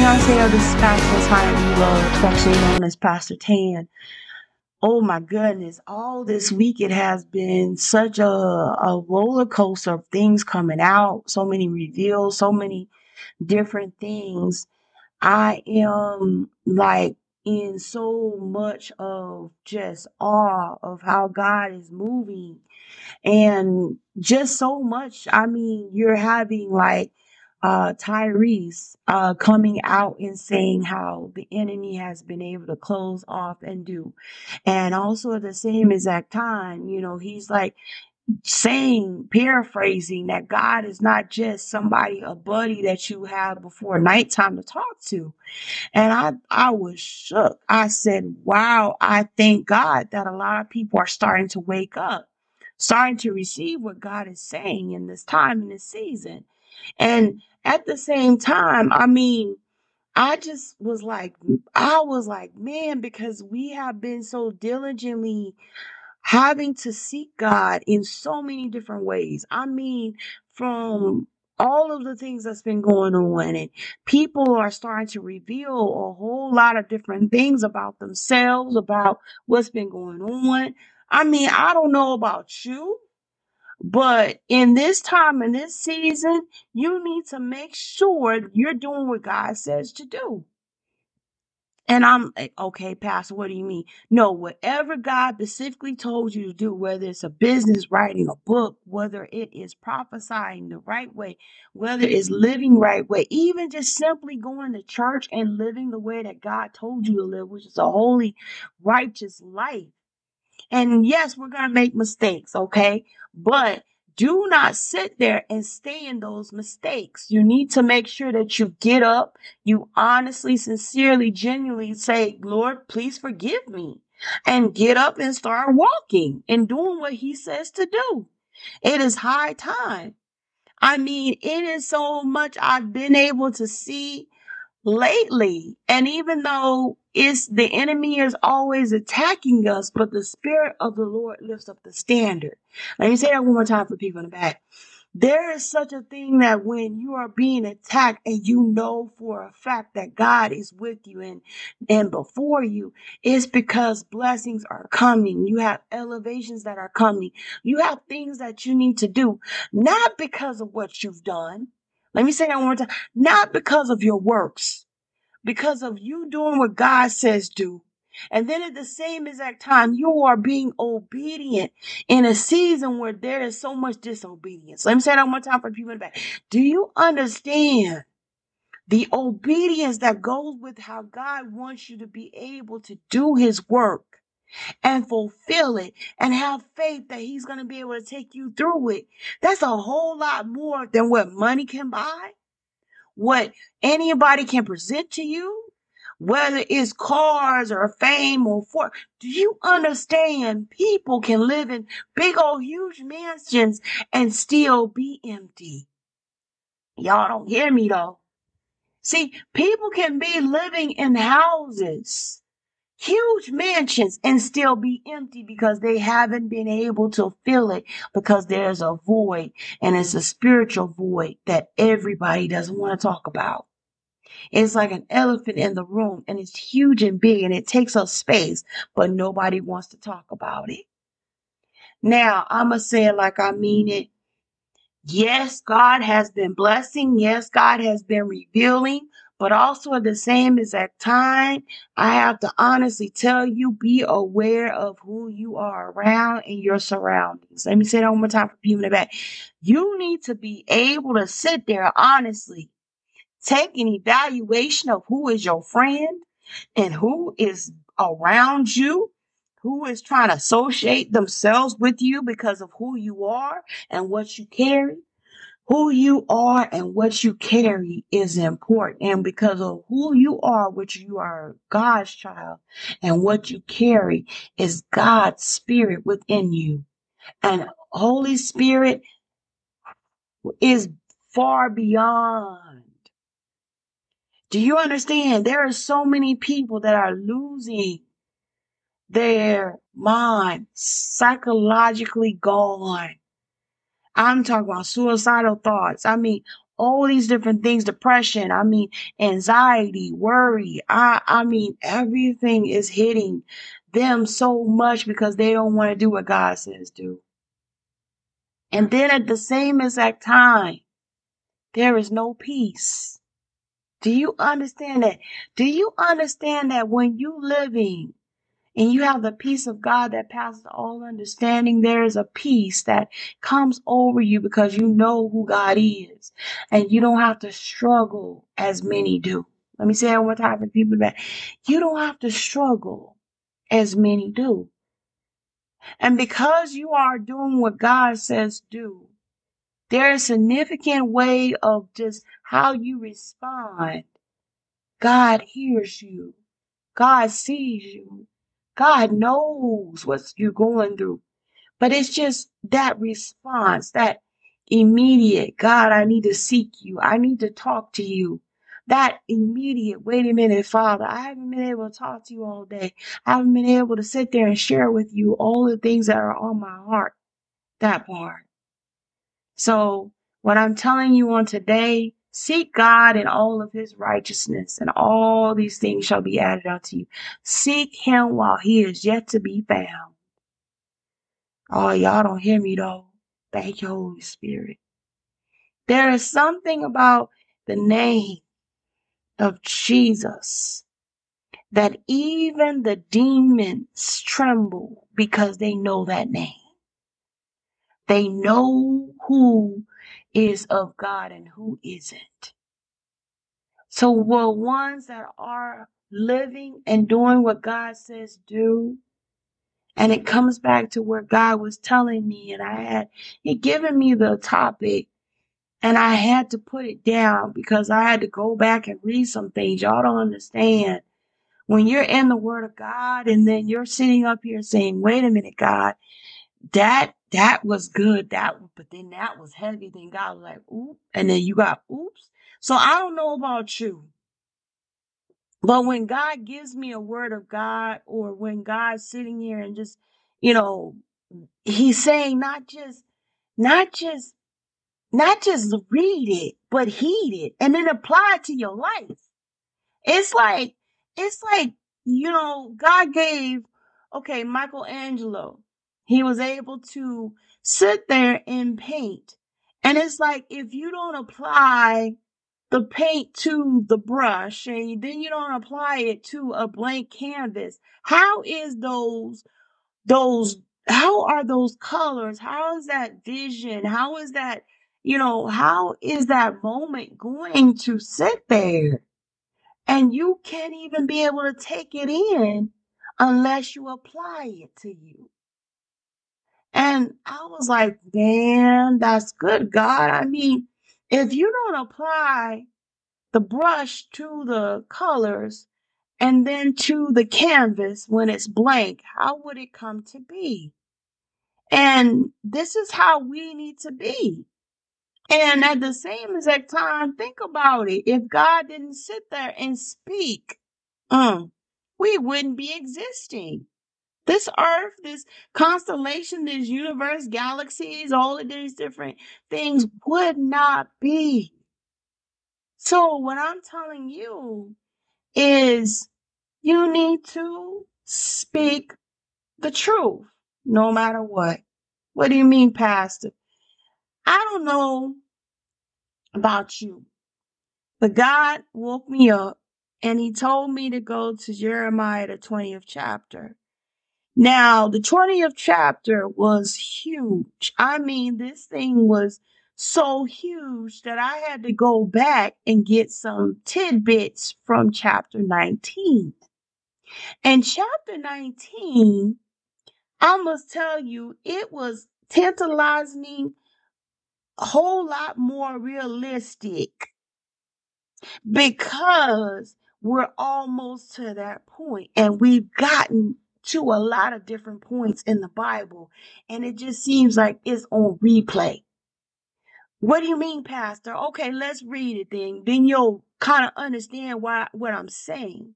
Beyonce this Gospel Time World, affectionately known as Pastor Tan. Oh my goodness, all this week it has been such a, a roller coaster of things coming out, so many reveals, so many different things. I am like in so much of just awe of how God is moving and just so much. I mean, you're having like uh, Tyrese uh, coming out and saying how the enemy has been able to close off and do. And also at the same exact time, you know, he's like saying, paraphrasing that God is not just somebody, a buddy that you have before nighttime to talk to. And I, I was shook. I said, wow, I thank God that a lot of people are starting to wake up, starting to receive what God is saying in this time, in this season. And at the same time, I mean, I just was like, I was like, man, because we have been so diligently having to seek God in so many different ways. I mean, from all of the things that's been going on, and people are starting to reveal a whole lot of different things about themselves, about what's been going on. I mean, I don't know about you, but in this time, in this season, you need to make sure you're doing what God says to do. And I'm like, okay, Pastor, what do you mean? No, whatever God specifically told you to do, whether it's a business, writing a book, whether it is prophesying the right way, whether it's living right way, even just simply going to church and living the way that God told you to live, which is a holy, righteous life. And yes, we're going to make mistakes, okay? But do not sit there and stay in those mistakes. You need to make sure that you get up, you honestly, sincerely, genuinely say, Lord, please forgive me. And get up and start walking and doing what he says to do. It is high time. I mean, it is so much I've been able to see lately. And even though it's the enemy is always attacking us, but the spirit of the Lord lifts up the standard. Let me say that one more time for people in the back. There is such a thing that when you are being attacked and you know for a fact that God is with you and, and before you, it's because blessings are coming. You have elevations that are coming. You have things that you need to do, not because of what you've done. Let me say that one more time. Not because of your works, because of you doing what God says do. And then at the same exact time, you are being obedient in a season where there is so much disobedience. Let me say that one more time for people in the back. Do you understand the obedience that goes with how God wants you to be able to do his work and fulfill it and have faith that he's going to be able to take you through it? That's a whole lot more than what money can buy what anybody can present to you, whether it's cars or fame or for. Do you understand? People can live in big old huge mansions and still be empty. Y'all don't hear me though. See, people can be living in houses huge mansions and still be empty because they haven't been able to fill it because there's a void and it's a spiritual void that everybody doesn't want to talk about. It's like an elephant in the room and it's huge and big and it takes up space, but nobody wants to talk about it. Now, I'm going to say it like I mean it. Yes, God has been blessing. Yes, God has been revealing. But also at the same exact time, I have to honestly tell you be aware of who you are around and your surroundings. Let me say that one more time for people in the back. You need to be able to sit there honestly, take an evaluation of who is your friend and who is around you who is trying to associate themselves with you because of who you are and what you carry. Who you are and what you carry is important. And because of who you are, which you are God's child, and what you carry is God's spirit within you. And Holy Spirit is far beyond. Do you understand? There are so many people that are losing their mind, psychologically gone I'm talking about suicidal thoughts. I mean, all these different things, depression, I mean, anxiety, worry. I, I mean, everything is hitting them so much because they don't want to do what God says do. And then at the same exact time, there is no peace. Do you understand that? Do you understand that when you living and you have the peace of God that passes all understanding, there is a peace that comes over you because you know who God is and you don't have to struggle as many do. Let me say that one time for people that you don't have to struggle as many do. And because you are doing what God says do, there is a significant way of just how you respond. God hears you. God sees you. God knows what you're going through. But it's just that response, that immediate, God, I need to seek you. I need to talk to you. That immediate, wait a minute, Father, I haven't been able to talk to you all day. I haven't been able to sit there and share with you all the things that are on my heart. That part. So, what I'm telling you on today, seek God in all of his righteousness, and all these things shall be added unto you. Seek him while he is yet to be found. Oh, y'all don't hear me though. Thank you, Holy Spirit. There is something about the name of Jesus that even the demons tremble because they know that name. They know who is of God and who isn't. So, will ones that are living and doing what God says do, and it comes back to where God was telling me, and I had He given me the topic, and I had to put it down because I had to go back and read some things. Y'all don't understand. When you're in the Word of God, and then you're sitting up here saying, "Wait a minute, God, that that was good. That but then that was heavy. Then God was like, oop, and then you got oops. So I don't know about you. But when God gives me a word of God, or when God's sitting here and just, you know, He's saying not just, not just, not just read it, but heed it and then apply it to your life. It's like, it's like, you know, God gave, okay, Michelangelo, he was able to sit there and paint. And it's like, if you don't apply the paint to the brush and then you don't apply it to a blank canvas, how is those, those, how are those colors? How is that vision? How is that, you know, how is that moment going to sit there? And you can't even be able to take it in unless you apply it to you. And I was like, man, that's good, God. I mean, if you don't apply the brush to the colors and then to the canvas when it's blank, how would it come to be? And this is how we need to be. And at the same exact time, think about it. If God didn't sit there and speak, um, we wouldn't be existing. This earth, this constellation, this universe, galaxies, all of these different things would not be. So, what I'm telling you is you need to speak the truth no matter what. What do you mean, Pastor? I don't know about you, but God woke me up and He told me to go to Jeremiah, the 20th chapter. Now, the 20th chapter was huge. I mean, this thing was so huge that I had to go back and get some tidbits from chapter 19. And chapter 19, I must tell you, it was tantalizing, a whole lot more realistic because we're almost to that point and we've gotten to a lot of different points in the Bible and it just seems like it's on replay. What do you mean, Pastor? Okay, let's read it then. Then you'll kind of understand why what I'm saying.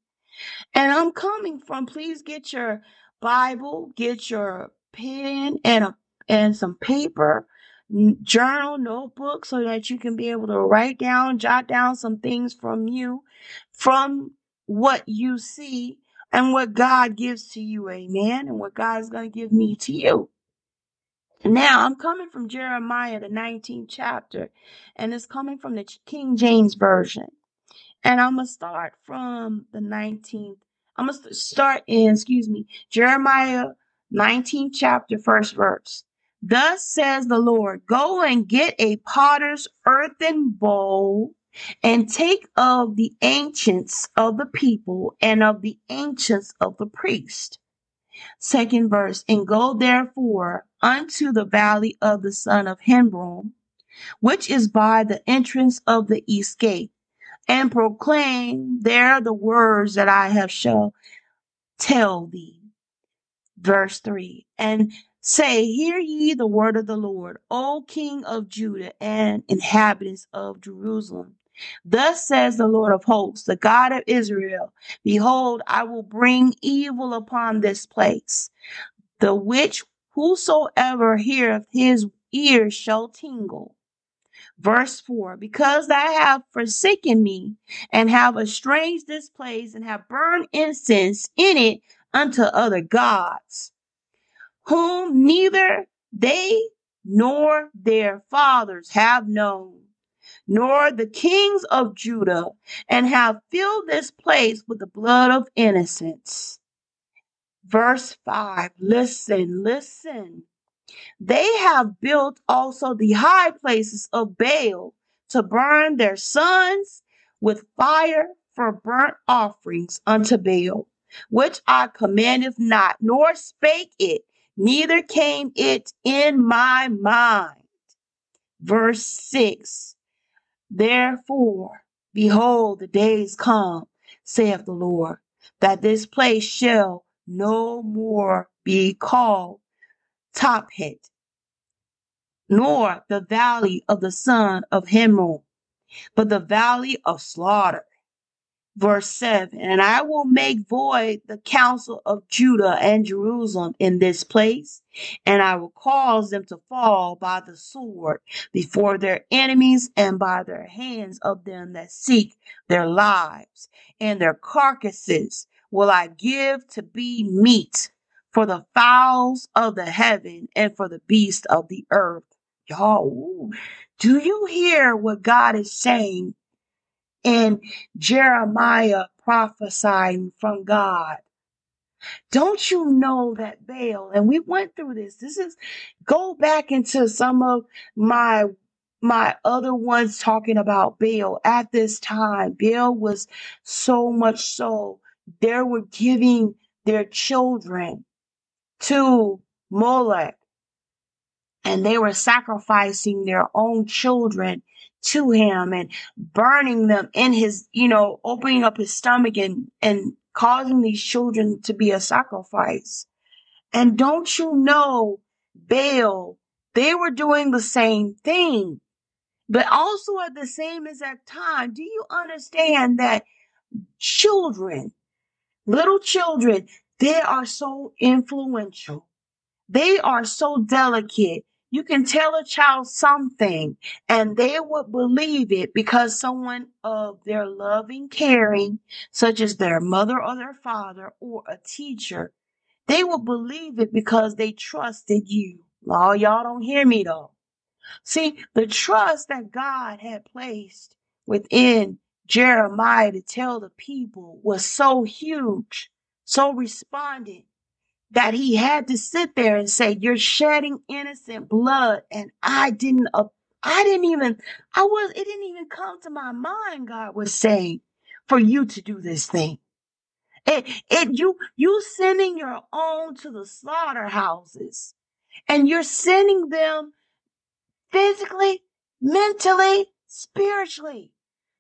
And I'm coming from please get your Bible, get your pen and a and some paper. journal, notebook, so that you can be able to write down, jot down some things from you, from what you see and what God gives to you. Amen. And what God is going to give me to you. Now, I'm coming from Jeremiah, the 19th chapter, and it's coming from the King James Version. And I'm going to start from the 19th. I'm going to start in, excuse me, Jeremiah 19th chapter, first verse. Thus says the Lord, go and get a potter's earthen bowl and take of the ancients of the people and of the ancients of the priest. Second verse, and go therefore unto the valley of the son of Hinnom, which is by the entrance of the east gate and proclaim there the words that I have shall tell thee. Verse 3 And say, Hear ye the word of the Lord, O King of Judah and inhabitants of Jerusalem. Thus says the Lord of hosts, the God of Israel Behold, I will bring evil upon this place, the which whosoever heareth his ears shall tingle. Verse 4 Because thou have forsaken me, and have estranged this place, and have burned incense in it unto other gods, whom neither they nor their fathers have known, nor the kings of Judah, and have filled this place with the blood of innocents. Verse 5 Listen, listen. They have built also the high places of Baal to burn their sons with fire for burnt offerings unto Baal, which I commanded not, nor spake it, neither came it in my mind. Verse 6 Therefore, behold, the days come, saith the Lord, that this place shall no more be called Tophet, nor the valley of the son of Hinnom, but the valley of slaughter. Verse 7 And I will make void the counsel of Judah and Jerusalem in this place, and I will cause them to fall by the sword before their enemies and by their hands of them that seek their lives, and their carcasses will I give to be meat for the fowls of the heaven and for the beasts of the earth. Y'all, do you hear what God is saying in Jeremiah prophesying from God? Don't you know that Baal, and we went through this. This is go back into some of my my other ones talking about Baal at this time. Baal was so much so they were giving their children to Molech and they were sacrificing their own children to him and burning them in his, you know, opening up his stomach and, and causing these children to be a sacrifice. And don't you know, Baal, they were doing the same thing. But also at the same exact time, do you understand that children, little children, they are so influential they are so delicate. You can tell a child something and they would believe it because someone of their loving, caring, such as their mother or their father or a teacher, they will believe it because they trusted you. Oh, y'all don't hear me though. See, the trust that God had placed within Jeremiah to tell the people was so huge, so responded that he had to sit there and say, "You're shedding innocent blood," and I didn't. Uh, I didn't even. I was. It didn't even come to my mind. God was saying, "For you to do this thing." It, it, you, you sending your own to the slaughterhouses, and you're sending them physically, mentally, spiritually.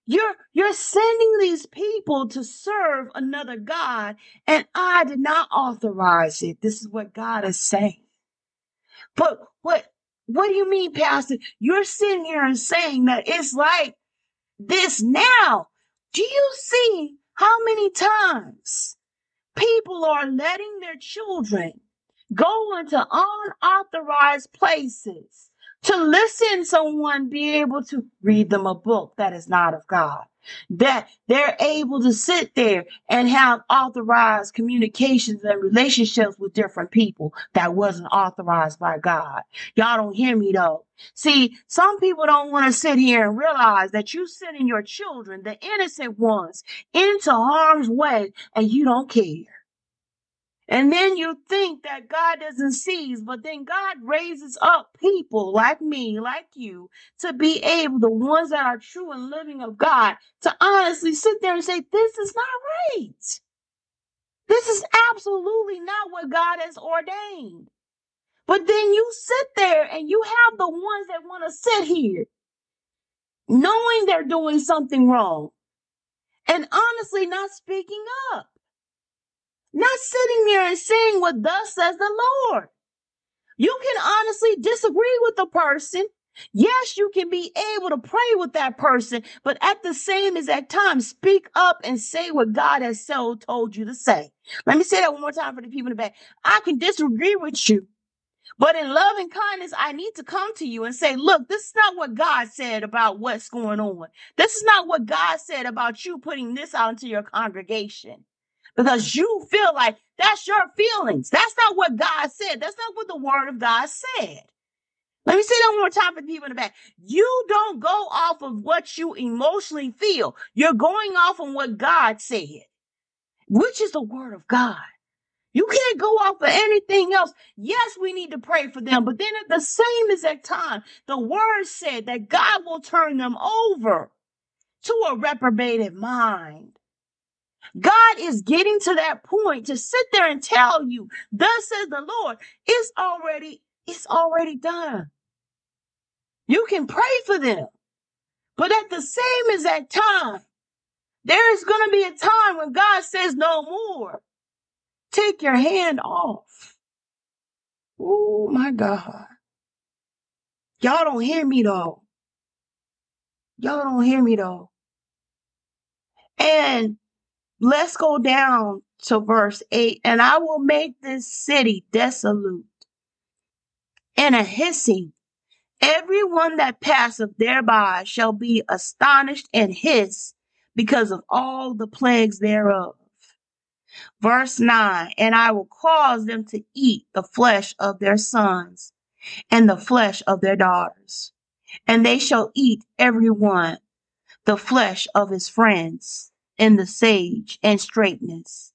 You're you're sending these people to serve another God, and I did not authorize it. This is what God is saying. But what what do you mean, Pastor? You're sitting here and saying that it's like this now. Do you see how many times people are letting their children go into unauthorized places to listen someone be able to read them a book that is not of God. That they're able to sit there and have authorized communications and relationships with different people that wasn't authorized by God. Y'all don't hear me though. See, some people don't want to sit here and realize that you sending your children, the innocent ones, into harm's way and you don't care. And then you think that God doesn't see, but then God raises up people like me, like you, to be able, the ones that are true and living of God, to honestly sit there and say, This is not right. This is absolutely not what God has ordained. But then you sit there and you have the ones that want to sit here knowing they're doing something wrong and honestly not speaking up. Not sitting there and saying what thus says the Lord. You can honestly disagree with the person. Yes, you can be able to pray with that person, but at the same exact time, speak up and say what God has so told you to say. Let me say that one more time for the people in the back. I can disagree with you, but in love and kindness, I need to come to you and say, look, this is not what God said about what's going on. This is not what God said about you putting this out into your congregation because you feel like that's your feelings. That's not what God said. That's not what the word of God said. Let me say that one more time for people in the back. You don't go off of what you emotionally feel. You're going off on what God said, which is the word of God. You can't go off of anything else. Yes, we need to pray for them, but then at the same exact time, the word said that God will turn them over to a reprobated mind. God is getting to that point to sit there and tell you, thus says the Lord, it's already, it's already done. You can pray for them. But at the same exact time, there is going to be a time when God says no more. Take your hand off. Oh my God. Y'all don't hear me though. Y'all don't hear me though. And let's go down to verse 8. And I will make this city desolate and a hissing. Everyone that passeth thereby shall be astonished and hiss because of all the plagues thereof. Verse 9 And I will cause them to eat the flesh of their sons and the flesh of their daughters, and they shall eat every one the flesh of his friends in the sage and straitness,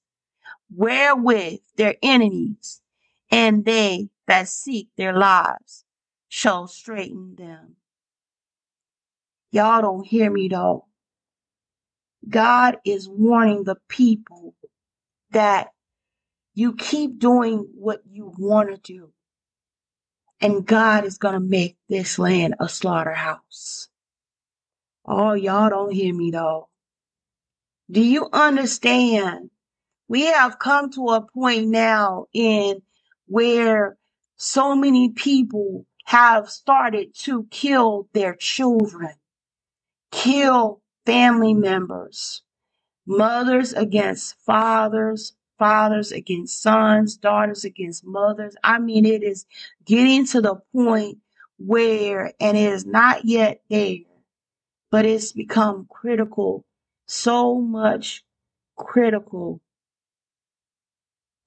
wherewith their enemies and they that seek their lives shall straiten them. Y'all don't hear me though. God is warning the people that you keep doing what you want to do. And God is going to make this land a slaughterhouse. Oh, y'all don't hear me though. Do you understand? We have come to a point now in where so many people have started to kill their children, kill family members, mothers against fathers, fathers against sons, daughters against mothers. I mean, it is getting to the point where, and it is not yet there, but it's become critical, so much critical,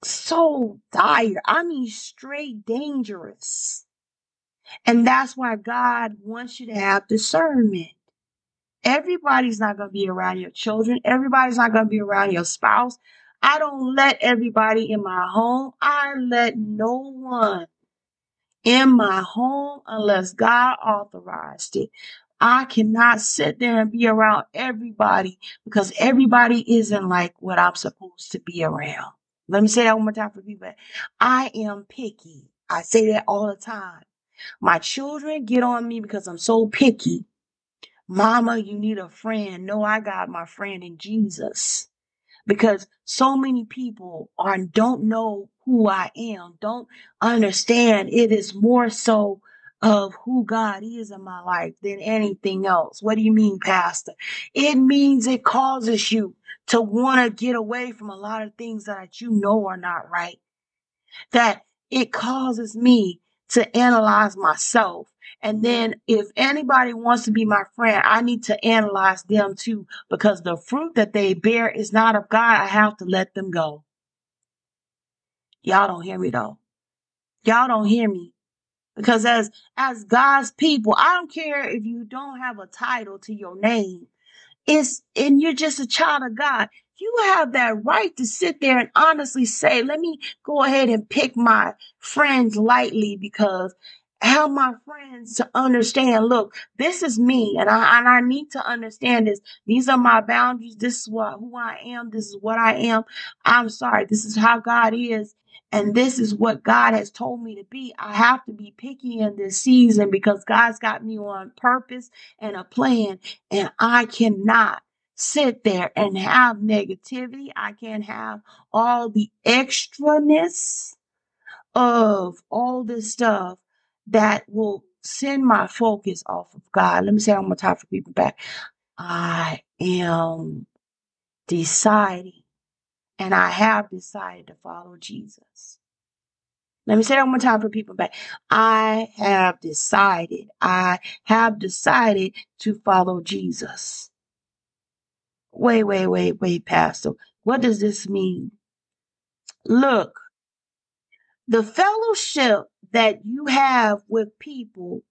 so dire. I mean, straight dangerous. And that's why God wants you to have discernment. Everybody's not going to be around your children. Everybody's not going to be around your spouse. I don't let everybody in my home. I let no one in my home unless God authorized it. I cannot sit there and be around everybody because everybody isn't like what I'm supposed to be around. Let me say that one more time for people. I am picky. I say that all the time. My children get on me because I'm so picky. Mama, you need a friend. No, I got my friend in Jesus. Because so many people are don't know who I am, don't understand it is more so of who God is in my life than anything else. What do you mean, Pastor? It means it causes you to want to get away from a lot of things that you know are not right. That it causes me to analyze myself And then if anybody wants to be my friend, I need to analyze them too because the fruit that they bear is not of God. I have to let them go. Y'all don't hear me though. Y'all don't hear me. Because as as God's people, I don't care if you don't have a title to your name. It's and you're just a child of God. You have that right to sit there and honestly say, let me go ahead and pick my friends lightly because help my friends to understand look this is me and I and I need to understand this. These are my boundaries. This is what who I am. This is what I am. I'm sorry. This is how God is and this is what God has told me to be. I have to be picky in this season because God's got me on purpose and a plan and I cannot sit there and have negativity. I can't have all the extraness of all this stuff that will send my focus off of God. Let me say one more time for people back. I am deciding, and I have decided to follow Jesus. Let me say that one more time for people back. I have decided, I have decided to follow Jesus. Wait, wait, wait, wait, Pastor. What does this mean? Look, the fellowship that you have with people,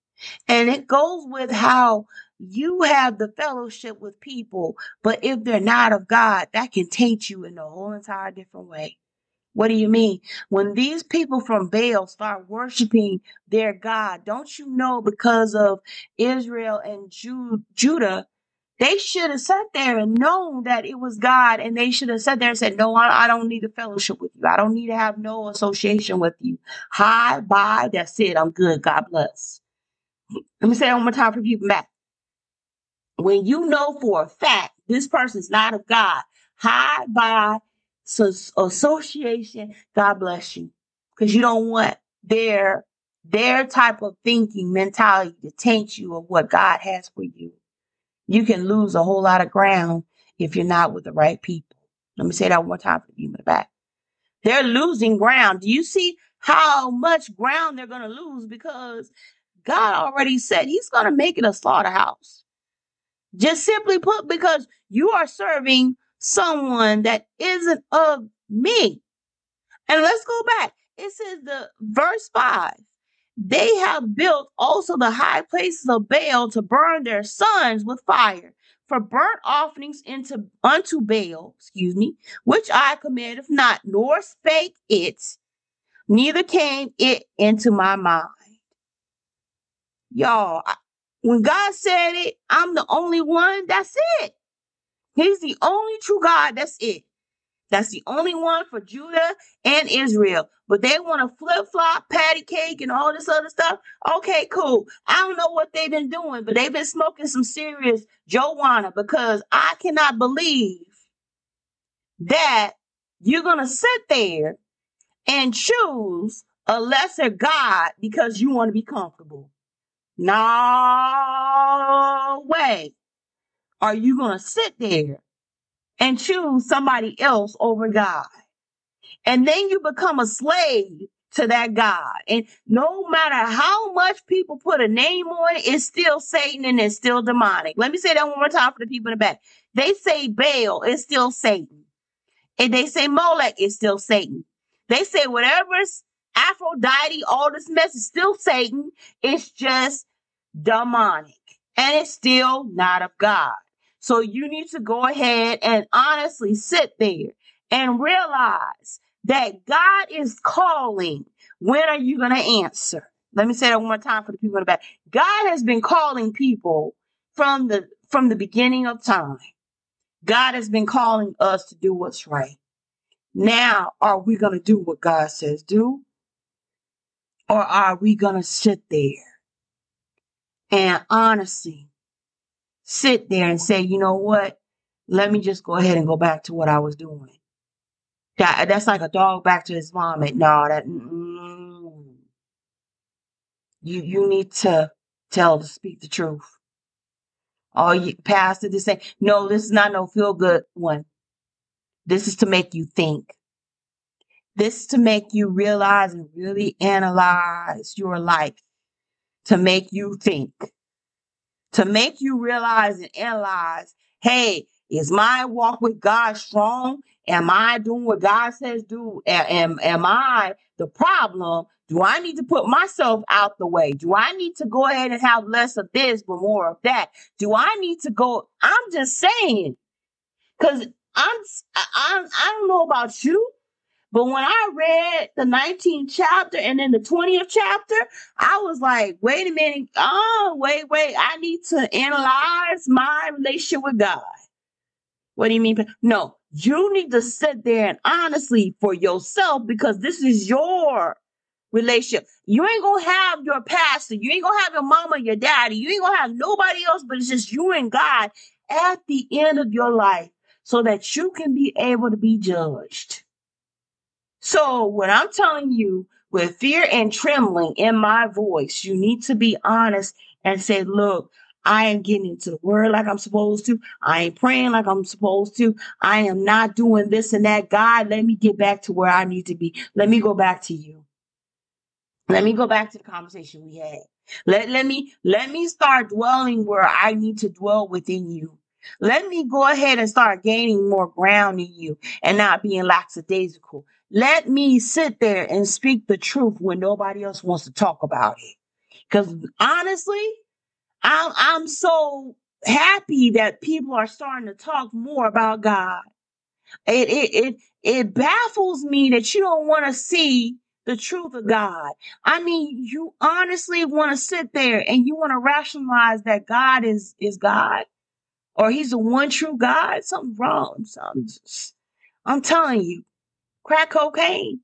and it goes with how you have the fellowship with people, but if they're not of God, that can taint you in a whole entire different way. What do you mean? When these people from Baal start worshiping their God, don't you know because of Israel and Ju- Judah, they should have sat there and known that it was God, and they should have sat there and said, No, I, I don't need a fellowship with you. I don't need to have no association with you. Hi, bye. That's it. I'm good. God bless. Let me say it one more time for people back. When you know for a fact this person's not of God, hi, bye. So association, God bless you. Because you don't want their their type of thinking mentality to taint you of what God has for you. You can lose a whole lot of ground if you're not with the right people. Let me say that one more time for you in the back. They're losing ground. Do you see how much ground they're going to lose? Because God already said he's going to make it a slaughterhouse. Just simply put, because you are serving someone that isn't of me. And let's go back. It says the verse 5 they have built also the high places of Baal to burn their sons with fire for burnt offerings into unto Baal, excuse me, which I commanded not, nor spake it, neither came it into my mind. Y'all, when God said it, I'm the only one. That's it. He's the only true God. That's it. That's the only one for Judah and Israel. But they want to flip flop, patty cake, and all this other stuff. Okay, cool. I don't know what they've been doing, but they've been smoking some serious Joanna because I cannot believe that you're going to sit there and choose a lesser God because you want to be comfortable. No way are you going to sit there and choose somebody else over God. And then you become a slave to that God. And no matter how much people put a name on it, it's still Satan and it's still demonic. Let me say that one more time for the people in the back. They say Baal, it's still Satan. And they say Molech, is still Satan. They say whatever's Aphrodite, all this mess is still Satan. It's just demonic. And it's still not of God. So you need to go ahead and honestly sit there and realize that God is calling. When are you going to answer? Let me say that one more time for the people in the back. God has been calling people from the from the beginning of time. God has been calling us to do what's right. Now, are we going to do what God says do? Or are we going to sit there and honestly sit there and say, you know what? Let me just go ahead and go back to what I was doing. That, that's like a dog back to his vomit. No, that mm, you you need to tell to speak the truth. Oh, you pastor, to say no. This is not no feel good one. This is to make you think. This is to make you realize and really analyze your life to make you think, to make you realize and analyze, hey, is my walk with God strong? Am I doing what God says do? Am, am I the problem? Do I need to put myself out the way? Do I need to go ahead and have less of this but more of that? Do I need to go? I'm just saying, because I'm I, I I don't know about you, but when I read the 19th chapter and then the 20th chapter, I was like, wait a minute. Oh, wait, wait. I need to analyze my relationship with God. What do you mean? No, you need to sit there and honestly for yourself because this is your relationship. You ain't gonna have your pastor, you ain't gonna have your mama, your daddy, you ain't gonna have nobody else, but it's just you and God at the end of your life so that you can be able to be judged. So, what I'm telling you with fear and trembling in my voice, you need to be honest and say, Look, I am getting into the word like I'm supposed to. I ain't praying like I'm supposed to. I am not doing this and that. God, let me get back to where I need to be. Let me go back to you. Let me go back to the conversation we had. Let, let me let me start dwelling where I need to dwell within you. Let me go ahead and start gaining more ground in you and not being lackadaisical. Let me sit there and speak the truth when nobody else wants to talk about it. Because honestly, I'm I'm so happy that people are starting to talk more about God. It it it, it baffles me that you don't want to see the truth of God. I mean, you honestly want to sit there and you want to rationalize that God is is God or he's the one true God. Something's wrong. Just, I'm telling you, crack cocaine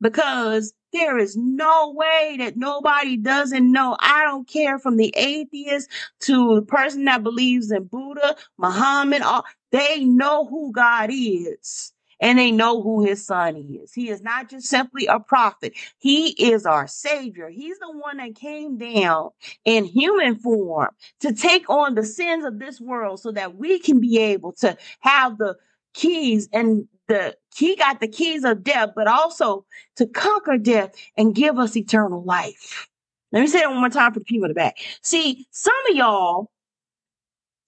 because there is no way that nobody doesn't know. I don't care from the atheist to the person that believes in Buddha, Muhammad, all, they know who God is. And they know who his son is. He is not just simply a prophet. He is our savior. He's the one that came down in human form to take on the sins of this world so that we can be able to have the keys and the he got the keys of death, but also to conquer death and give us eternal life. Let me say that one more time for the people in the back. See, some of y'all,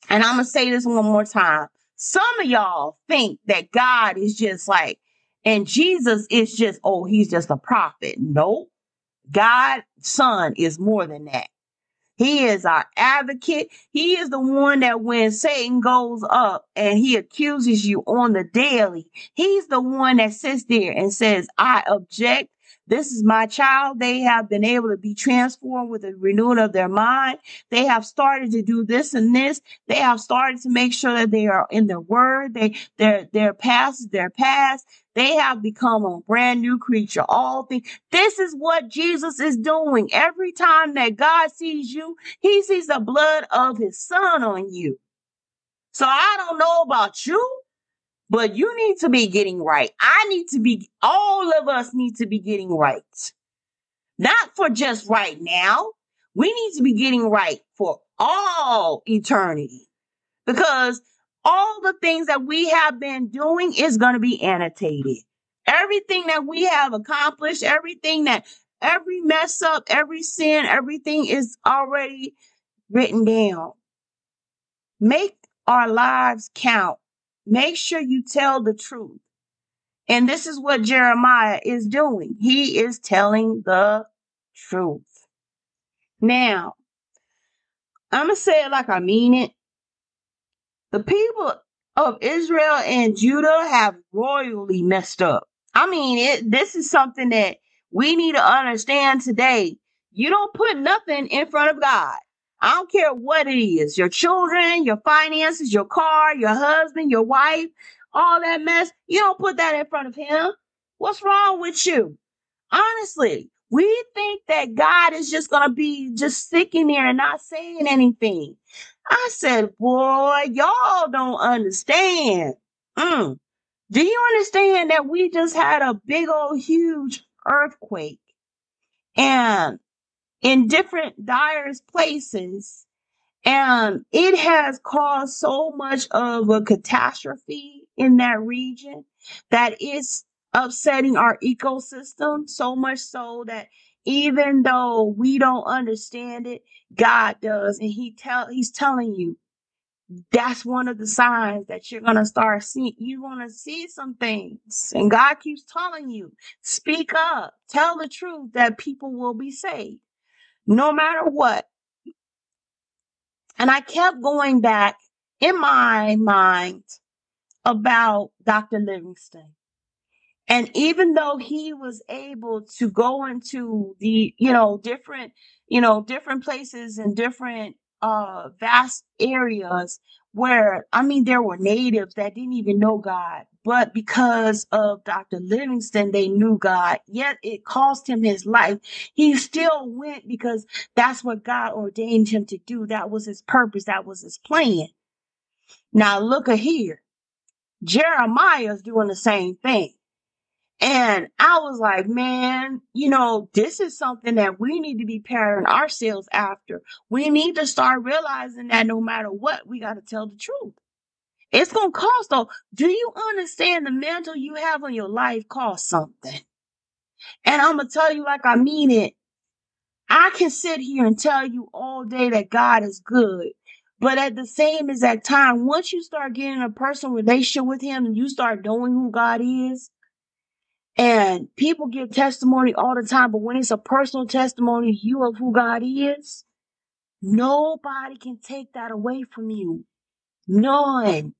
and I'm gonna say this one more time. Some of y'all think that God is just like, and Jesus is just, oh, he's just a prophet. No, God, Son is more than that. He is our advocate. He is the one that when Satan goes up and he accuses you on the daily, he's the one that sits there and says, I object. This is my child. They have been able to be transformed with the renewal of their mind. They have started to do this and this. They have started to make sure that they are in their word. They, their, their past is their past. They have become a brand new creature. All things. This is what Jesus is doing. Every time that God sees you, he sees the blood of his son on you. So I don't know about you, but you need to be getting right. I need to be, all of us need to be getting right. Not for just right now. We need to be getting right for all eternity because all the things that we have been doing is going to be annotated. Everything that we have accomplished, everything that every mess up, every sin, everything is already written down. Make our lives count. Make sure you tell the truth. And this is what Jeremiah is doing. He is telling the truth. Now, I'm going to say it like I mean it. The people of Israel and Judah have royally messed up. I mean, it, this is something that we need to understand today. You don't put nothing in front of God. I don't care what it is your children, your finances, your car, your husband, your wife, all that mess. You don't put that in front of Him. What's wrong with you? Honestly, we think that God is just going to be just sitting there and not saying anything. I said, boy, y'all don't understand. Mm. Do you understand that we just had a big old huge earthquake and in different dire places and it has caused so much of a catastrophe in that region that it's upsetting our ecosystem so much so that Even though we don't understand it, God does. And He tell He's telling you that's one of the signs that you're gonna start seeing. You're gonna see some things. And God keeps telling you, speak up, tell the truth that people will be saved. No matter what. And I kept going back in my mind about Dr. Livingstone. And even though he was able to go into the, you know, different, you know, different places and different uh vast areas where I mean there were natives that didn't even know God, but because of Dr. Livingstone, they knew God. Yet it cost him his life. He still went because that's what God ordained him to do. That was his purpose, that was his plan. Now look at here. Jeremiah's doing the same thing. And I was like, man, you know, this is something that we need to be patterning ourselves after. We need to start realizing that no matter what, we got to tell the truth. It's going to cost though. Do you understand the mantle you have on your life costs something? And I'm going to tell you like I mean it. I can sit here and tell you all day that God is good. But at the same exact time, once you start getting a personal relationship with Him and you start knowing who God is, and people give testimony all the time, but when it's a personal testimony, you of who God is, nobody can take that away from you. None.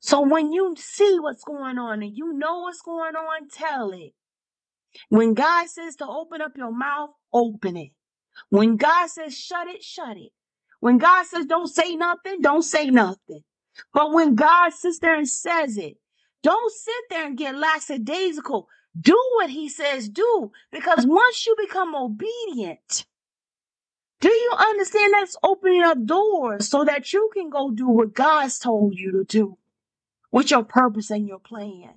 So when you see what's going on and you know what's going on, tell it. When God says to open up your mouth, open it. When God says shut it, shut it. When God says don't say nothing, don't say nothing. But when God sits there and says it, don't sit there and get lackadaisical. Do what he says do. Because once you become obedient, do you understand that's opening up doors so that you can go do what God's told you to do with your purpose and your plan?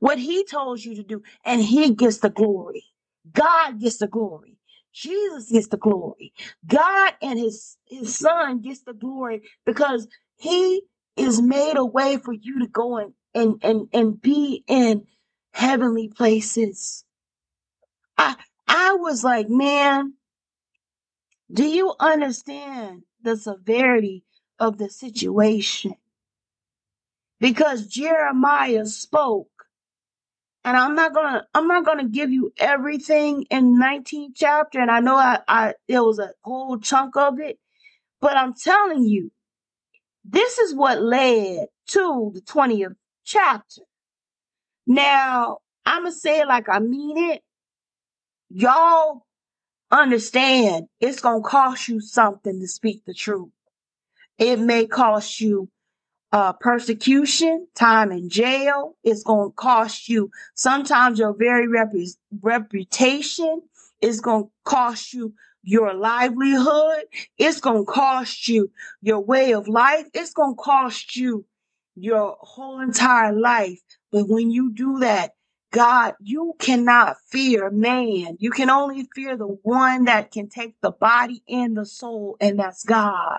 What he told you to do, and he gets the glory. God gets the glory. Jesus gets the glory. God and his, his son gets the glory because he is made a way for you to go and, and, and, and be in heavenly places. I, I was like, man, do you understand the severity of the situation? Because Jeremiah spoke and I'm not gonna I'm not gonna give you everything in 19th chapter, and I know I, I it was a whole chunk of it, but I'm telling you, this is what led to the 20th chapter. Now, I'ma say it like I mean it. Y'all understand it's gonna cost you something to speak the truth. It may cost you uh, persecution, time in jail. It's going to cost you sometimes your very repu- reputation. It's going to cost you your livelihood. It's going to cost you your way of life. It's going to cost you your whole entire life. But when you do that, God, you cannot fear man. You can only fear the one that can take the body and the soul, and that's God.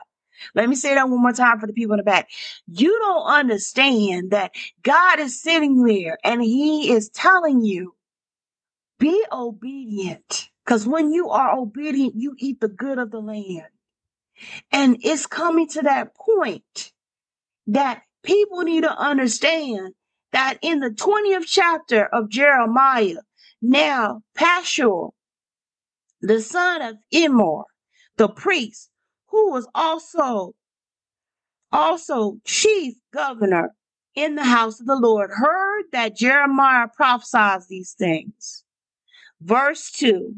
Let me say that one more time for the people in the back. You don't understand that God is sitting there and He is telling you, be obedient. Because when you are obedient, you eat the good of the land. And it's coming to that point that people need to understand that in the 20th chapter of Jeremiah, now Pashur, the son of Immer, the priest, who was also also chief governor in the house of the Lord, heard that Jeremiah prophesied these things. Verse 2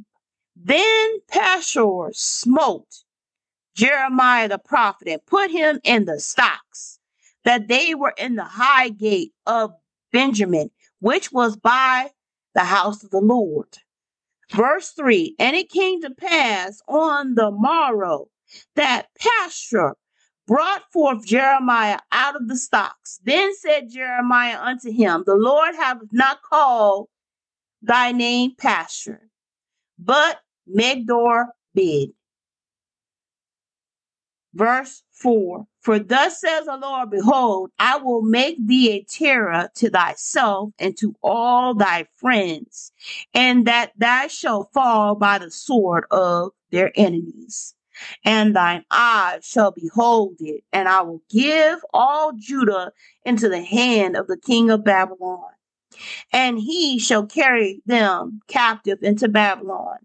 Then Pashur smote Jeremiah the prophet and put him in the stocks, that they were in the high gate of Benjamin, which was by the house of the Lord. Verse 3 And it came to pass on the morrow that Pashur brought forth Jeremiah out of the stocks. Then said Jeremiah unto him, The Lord hath not called thy name Pashur, but Megdor bid. Verse 4 For thus says the Lord, Behold, I will make thee a terror to thyself and to all thy friends, and that thou shalt fall by the sword of their enemies. And thine eyes shall behold it, and I will give all Judah into the hand of the king of Babylon, and he shall carry them captive into Babylon,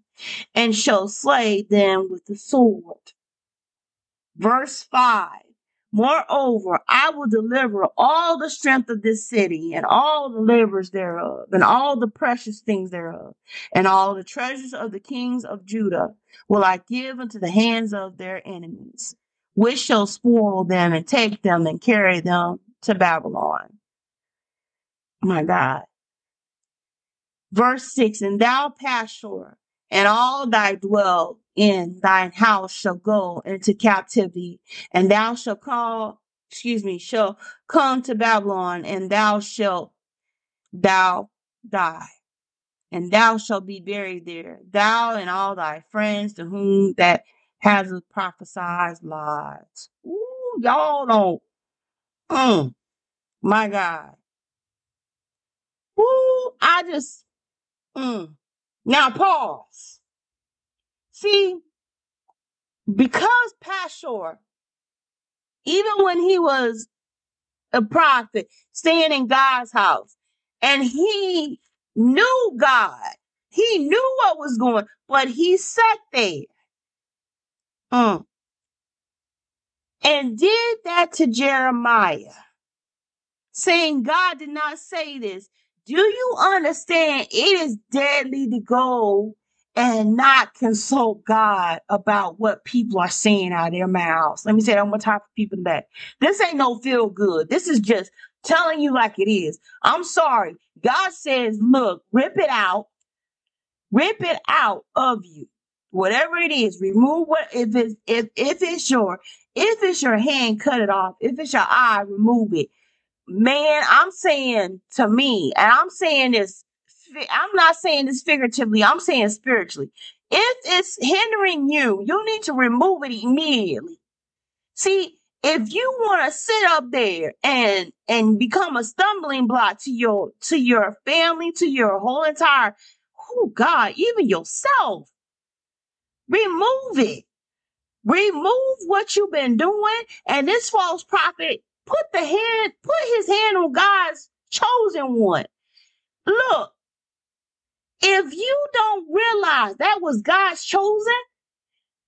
and shall slay them with the sword. Verse 5 Moreover, I will deliver all the strength of this city, and all the labors thereof, and all the precious things thereof, and all the treasures of the kings of Judah will I give into the hands of their enemies, which shall spoil them and take them and carry them to Babylon. My God. Verse 6 And thou, Pashur, and all thy dwell in thine house shall go into captivity, and thou shalt call, excuse me, shall come to Babylon, and thou shalt thou die, and thou shalt be buried there, thou and all thy friends to whom that has prophesied lies. Ooh, y'all don't. Mm, my God. Ooh, I just. Mm. Now pause. See, because Pashur, even when he was a prophet, staying in God's house, and he knew God, he knew what was going, but he sat there mm, and did that to Jeremiah, saying God did not say this. Do you understand? It is deadly to go and not consult God about what people are saying out of their mouths. Let me say that one more time for people back. This ain't no feel good. This is just telling you like it is. I'm sorry. God says, look, rip it out, rip it out of you. Whatever it is, remove what if it's if if it's your if it's your hand, cut it off. If it's your eye, remove it man, I'm saying to me, and I'm saying this, I'm not saying this figuratively, I'm saying spiritually. If it's hindering you, you need to remove it immediately. See, if you want to sit up there and and become a stumbling block to your to your family, to your whole entire, oh God, even yourself, remove it. Remove what you've been doing, and this false prophet put the hand, put his hand on God's chosen one. Look, if you don't realize that was God's chosen,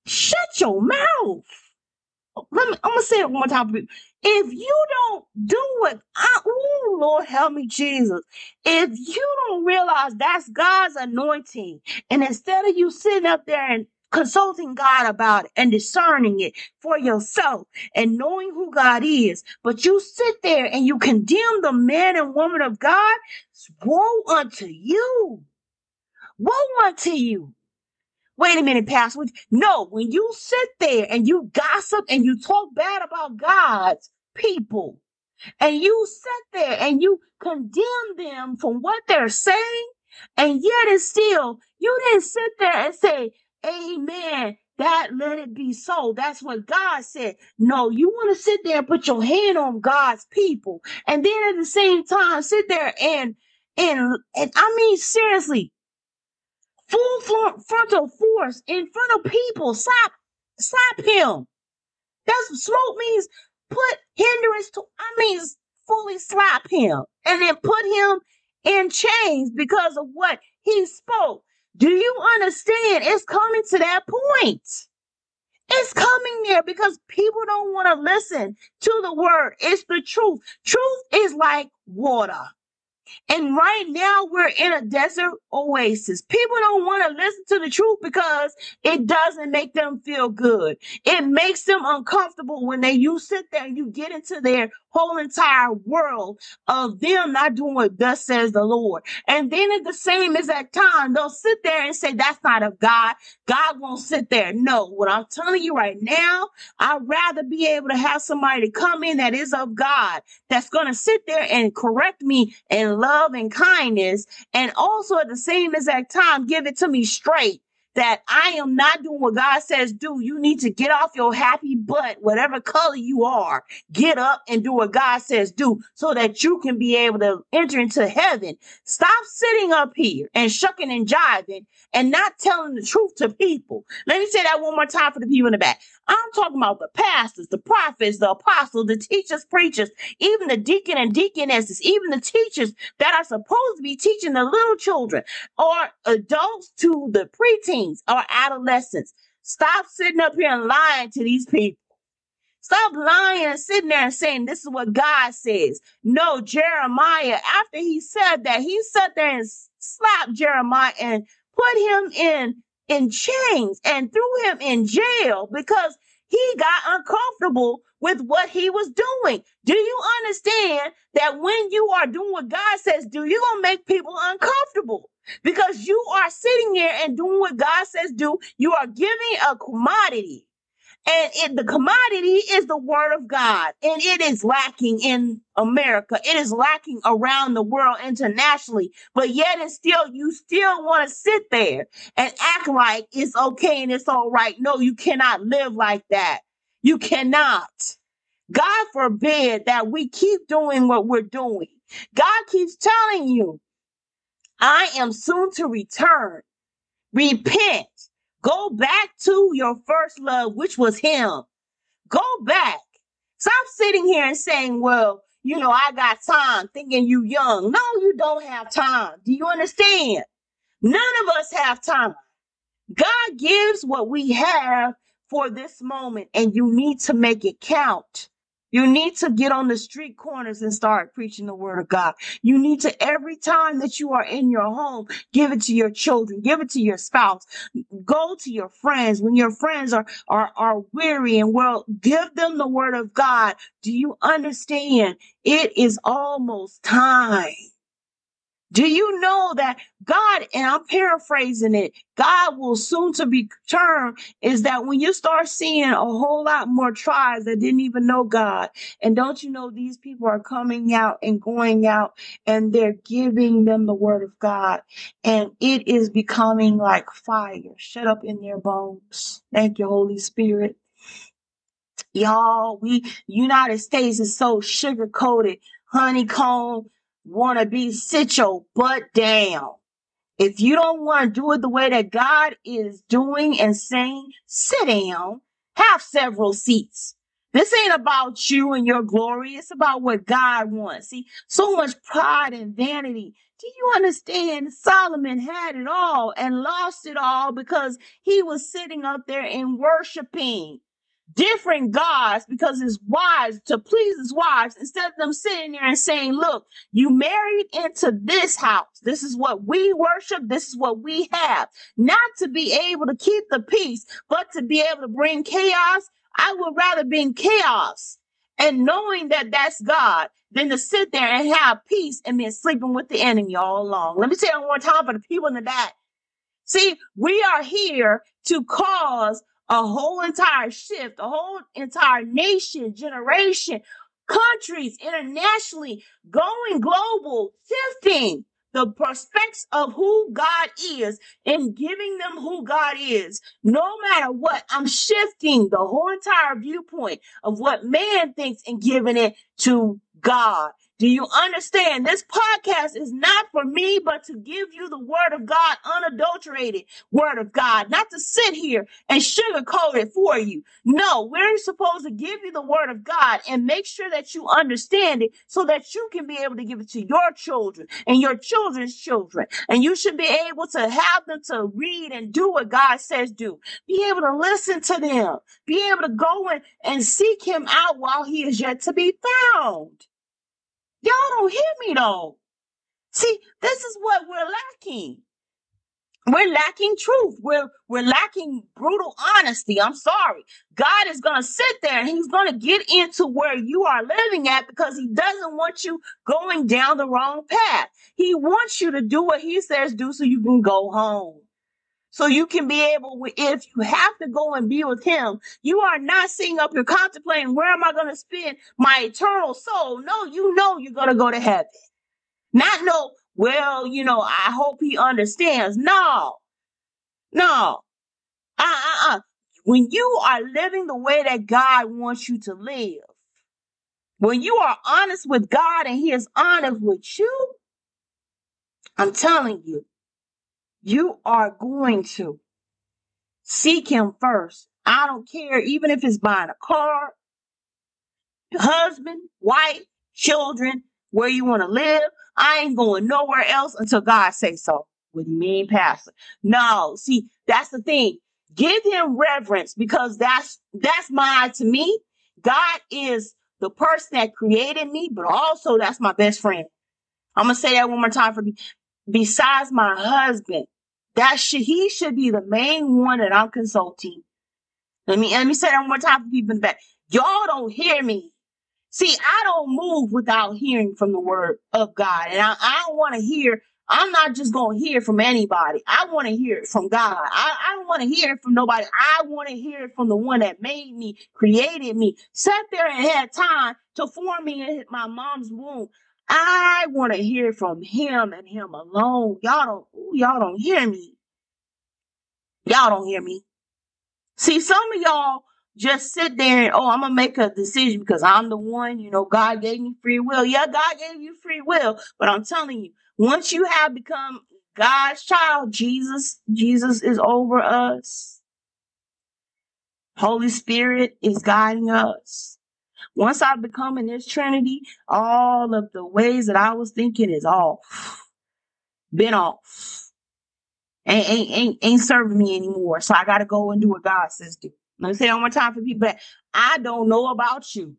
shut your mouth. Let me, I'm gonna say it one more time. If you don't do what I, oh Lord help me, Jesus. If you don't realize that's God's anointing, and instead of you sitting up there and consulting God about it and discerning it for yourself and knowing who God is, but you sit there and you condemn the man and woman of God, woe unto you. Woe unto you. Wait a minute, Pastor. No, when you sit there and you gossip and you talk bad about God's people, and you sit there and you condemn them from what they're saying, and yet and still, you didn't sit there and say, Amen. That let it be so. That's what God said. No, you want to sit there and put your hand on God's people. And then at the same time, sit there and and and I mean seriously, full frontal force in front of people. Slap, slap him. That's smoke means. Put hindrance to. I mean, fully slap him and then put him in chains because of what he spoke. Do you understand? It's coming to that point. It's coming there because people don't want to listen to the word. It's the truth. Truth is like water. And right now we're in a desert oasis. People don't want to listen to the truth because it doesn't make them feel good. It makes them uncomfortable when they you sit there and you get into their whole entire world of them not doing what thus says the Lord. And then at the same exact time, they'll sit there and say, that's not of God. God won't sit there. No, what I'm telling you right now, I'd rather be able to have somebody come in that is of God, that's going to sit there and correct me in love and kindness. And also at the same exact time, give it to me straight that I am not doing what God says do, you need to get off your happy butt, whatever color you are, get up and do what God says do so that you can be able to enter into heaven. Stop sitting up here and shucking and jiving and not telling the truth to people. Let me say that one more time for the people in the back. I'm talking about the pastors, the prophets, the apostles, the teachers, preachers, even the deacon and deaconesses, even the teachers that are supposed to be teaching the little children or adults to the preteens or adolescents. Stop sitting up here and lying to these people. Stop lying and sitting there and saying this is what God says. No, Jeremiah, after he said that, he sat there and slapped Jeremiah and put him in in chains and threw him in jail because he got uncomfortable with what he was doing. Do you understand that when you are doing what God says do, you're going to make people uncomfortable because you are sitting here and doing what God says do. You are giving a commodity and it, the commodity is the word of God. And it is lacking in America. It is lacking around the world internationally. But yet and still, you still want to sit there and act like it's okay and it's all right. No, you cannot live like that. You cannot. God forbid that we keep doing what we're doing. God keeps telling you, I am soon to return. Repent. Go back to your first love, which was Him. Go back. Stop sitting here and saying, well, you know, I got time, thinking you young. No, you don't have time. Do you understand? None of us have time. God gives what we have for this moment, and you need to make it count. You need to get on the street corners and start preaching the word of God. You need to, every time that you are in your home, give it to your children, give it to your spouse, go to your friends. When your friends are, are, are weary and well, give them the word of God. Do you understand? It is almost time. Do you know that God, and I'm paraphrasing it, God will soon to be return is that when you start seeing a whole lot more tribes that didn't even know God, and don't you know these people are coming out and going out and they're giving them the word of God, and it is becoming like fire shut up in their bones. Thank you, Holy Spirit. Y'all, we United States is so sugar coated, honeycomb want to be sit your butt down. If you don't want to do it the way that God is doing and saying, sit down, have several seats. This ain't about you and your glory. It's about what God wants. See, so much pride and vanity. Do you understand? Solomon had it all and lost it all because he was sitting up there and worshiping different gods because his wives to please his wives instead of them sitting there and saying look you married into this house. This is what we worship. This is what we have. Not to be able to keep the peace but to be able to bring chaos. I would rather be in chaos and knowing that that's god than to sit there and have peace and be sleeping with the enemy all along. Let me say it one more time for the people in the back. See, we are here to cause a whole entire shift, a whole entire nation, generation, countries internationally going global, shifting the prospects of who God is and giving them who God is. No matter what, I'm shifting the whole entire viewpoint of what man thinks and giving it to God. Do you understand? This podcast is not for me, but to give you the word of God, unadulterated word of God, not to sit here and sugarcoat it for you. No, we're supposed to give you the word of God and make sure that you understand it so that you can be able to give it to your children and your children's children. And you should be able to have them to read and do what God says do. Be able to listen to them. Be able to go and, and seek him out while he is yet to be found. Y'all don't hear me though. See, this is what we're lacking. We're lacking truth. We're we're lacking brutal honesty. I'm sorry. God is gonna sit there and He's gonna get into where you are living at because He doesn't want you going down the wrong path. He wants you to do what He says do so you can go home. So you can be able, if you have to go and be with him, you are not sitting up here contemplating, where am I going to spend my eternal soul? No, you know you're going to go to heaven. Not no, well, you know, I hope he understands. No. No. Uh uh uh. When you are living the way that God wants you to live, when you are honest with God and He is honest with you, I'm telling you, you are going to seek Him first. I don't care, even if it's buying a car, husband, wife, children, where you want to live. I ain't going nowhere else until God say so. What do you mean, Pastor? No, see, that's the thing. Give him reverence because that's that's my to me. God is the person that created me, but also that's my best friend. I'm gonna say that one more time for me. Besides my husband, that should he should be the main one that I'm consulting. Let me let me say that one more time for people in the back. Y'all don't hear me. See, I don't move without hearing from the word of God. And I, I want to hear, I'm not just going to hear from anybody. I want to hear it from God. I, I don't want to hear it from nobody. I want to hear it from the one that made me, created me, sat there and had time to form me in my mom's womb. I want to hear from him and him alone. Y'all don't, ooh, y'all don't hear me. Y'all don't hear me. See, some of y'all just sit there and, oh, I'm going to make a decision because I'm the one, you know, God gave me free will. Yeah, God gave you free will. But I'm telling you, once you have become God's child, Jesus, Jesus is over us. Holy Spirit is guiding us. Once I become in this Trinity, all of the ways that I was thinking is off, been off ain't ain't ain't, ain't serving me anymore. So I got to go and do what God says do. Let me say that one more time for people. I don't know about you,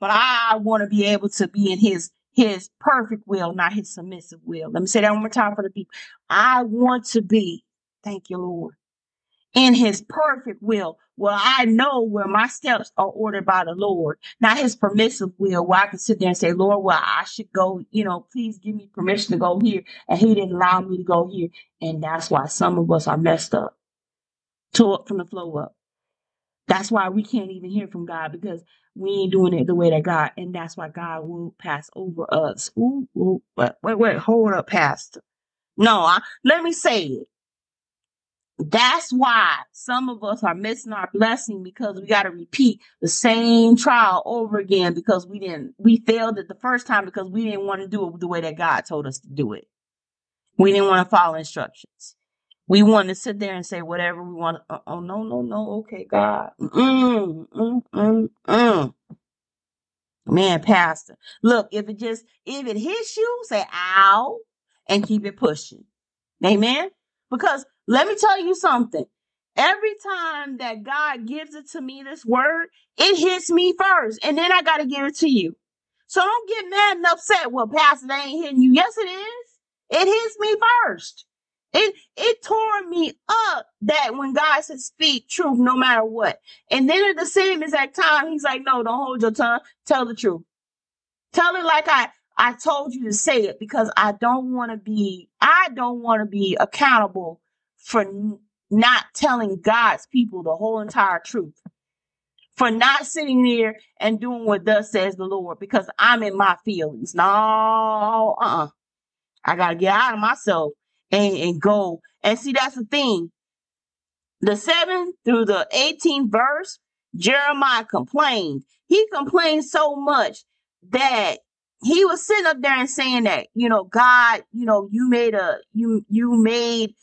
but I want to be able to be in His His perfect will, not His submissive will. Let me say that one more time for the people. I want to be. Thank you, Lord. In his perfect will, well, I know where my steps are ordered by the Lord, not his permissive will, where I can sit there and say, Lord, well, I should go, you know, please give me permission to go here. And he didn't allow me to go here. And that's why some of us are messed up, tore up from the flow up. That's why we can't even hear from God because we ain't doing it the way that God, and that's why God will pass over us. Ooh, ooh, wait, wait, wait, hold up, Pastor. No, I, let me say it. That's why some of us are missing our blessing because we got to repeat the same trial over again because we didn't, we failed it the first time because we didn't want to do it the way that God told us to do it. We didn't want to follow instructions. We wanted to sit there and say whatever we want. Uh, oh, no, no, no. Okay, God. Mm, mm, mm, mm. Man, Pastor. Look, if it just, if it hits you, say ow and keep it pushing. Amen. Because let me tell you something. Every time that God gives it to me, this word, it hits me first, and then I got to give it to you. So don't get mad and upset. Well, Pastor, they ain't hitting you. Yes, it is. It hits me first. It it tore me up that when God said speak truth no matter what. And then at the same exact time, he's like, no, don't hold your tongue. Tell the truth. Tell it like I I told you to say it because I don't want to be I don't want to be accountable for not telling God's people the whole entire truth. For not sitting there and doing what thus says the Lord because I'm in my feelings. No, uh-uh. I gotta get out of myself and, and go. And see, that's the thing. The 7th through the 18th verse, Jeremiah complained. He complained so much that he was sitting up there and saying that, you know, God, you know, you made a you you made,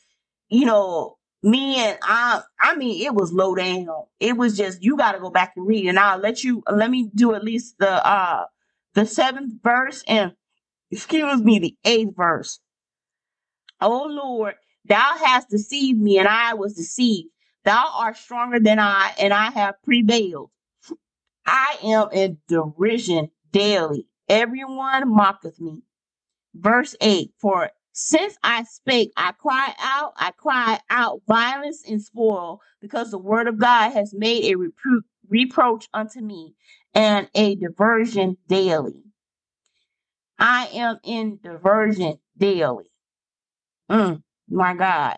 you know, me and I I mean it was low down. It was just you gotta go back and read. And I'll let you let me do at least the uh the seventh verse and excuse me, the eighth verse. O Lord, thou hast deceived me, and I was deceived. Thou art stronger than I, and I have prevailed. I am in derision daily. Everyone mocketh me. Verse 8 For since I spake, I cry out, I cry out violence and spoil, because the word of God has made a repro- reproach unto me and a diversion daily. I am in diversion daily. Mm, my God.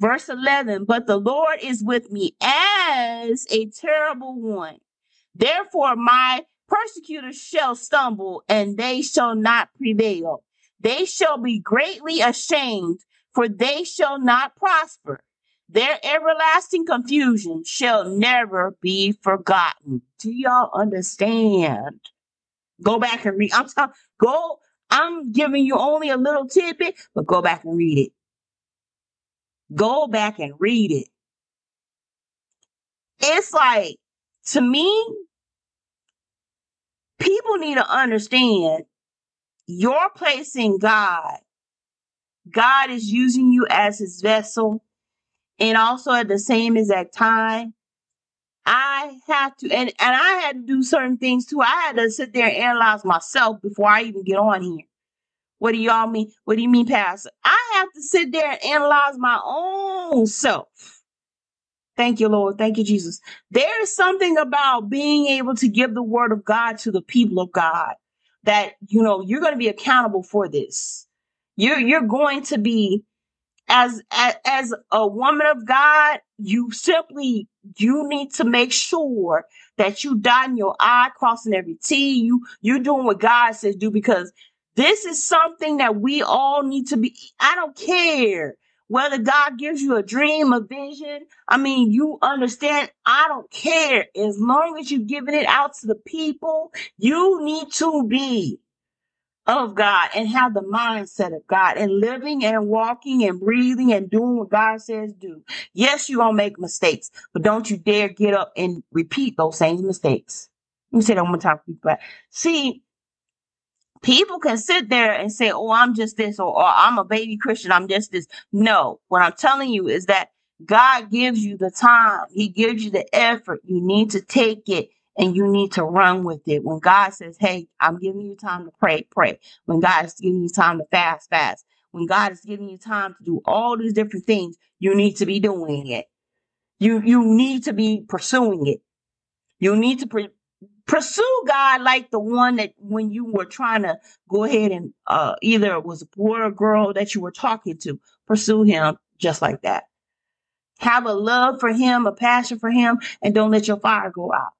Verse 11, but the Lord is with me as a terrible one. Therefore, my persecutors shall stumble and they shall not prevail. They shall be greatly ashamed, for they shall not prosper. Their everlasting confusion shall never be forgotten. Do y'all understand? Go back and read. I'm telling go. I'm giving you only a little tidbit, but go back and read it. Go back and read it. It's like to me, people need to understand your place in God. God is using you as his vessel. And also at the same exact time, I have to, and, and I had to do certain things too. I had to sit there and analyze myself before I even get on here. What do y'all mean? What do you mean, Pastor? I have to sit there and analyze my own self. Thank you, Lord. Thank you, Jesus. There is something about being able to give the word of God to the people of God that, you know, you're going to be accountable for this. You're, you're going to be as, as as a woman of God, you simply you need to make sure that you dotting your I, crossing every T. You you doing what God says do because this is something that we all need to be. I don't care whether God gives you a dream, a vision. I mean, you understand. I don't care as long as you're giving it out to the people. You need to be of God and have the mindset of God and living and walking and breathing and doing what God says do. Yes, you're to make mistakes, but don't you dare get up and repeat those same mistakes. Let me say that one more time. See, people can sit there and say, Oh, I'm just this, or, or I'm a baby Christian, I'm just this. No, what I'm telling you is that God gives you the time, He gives you the effort. You need to take it and you need to run with it. When God says, Hey, I'm giving you time to pray, pray. When God is giving you time to fast, fast. When God is giving you time to do all these different things, you need to be doing it. You you need to be pursuing it. You need to pre- pursue God like the one that when you were trying to go ahead and uh, either it was a boy or girl that you were talking to, pursue him just like that. Have a love for him, a passion for him, and don't let your fire go out.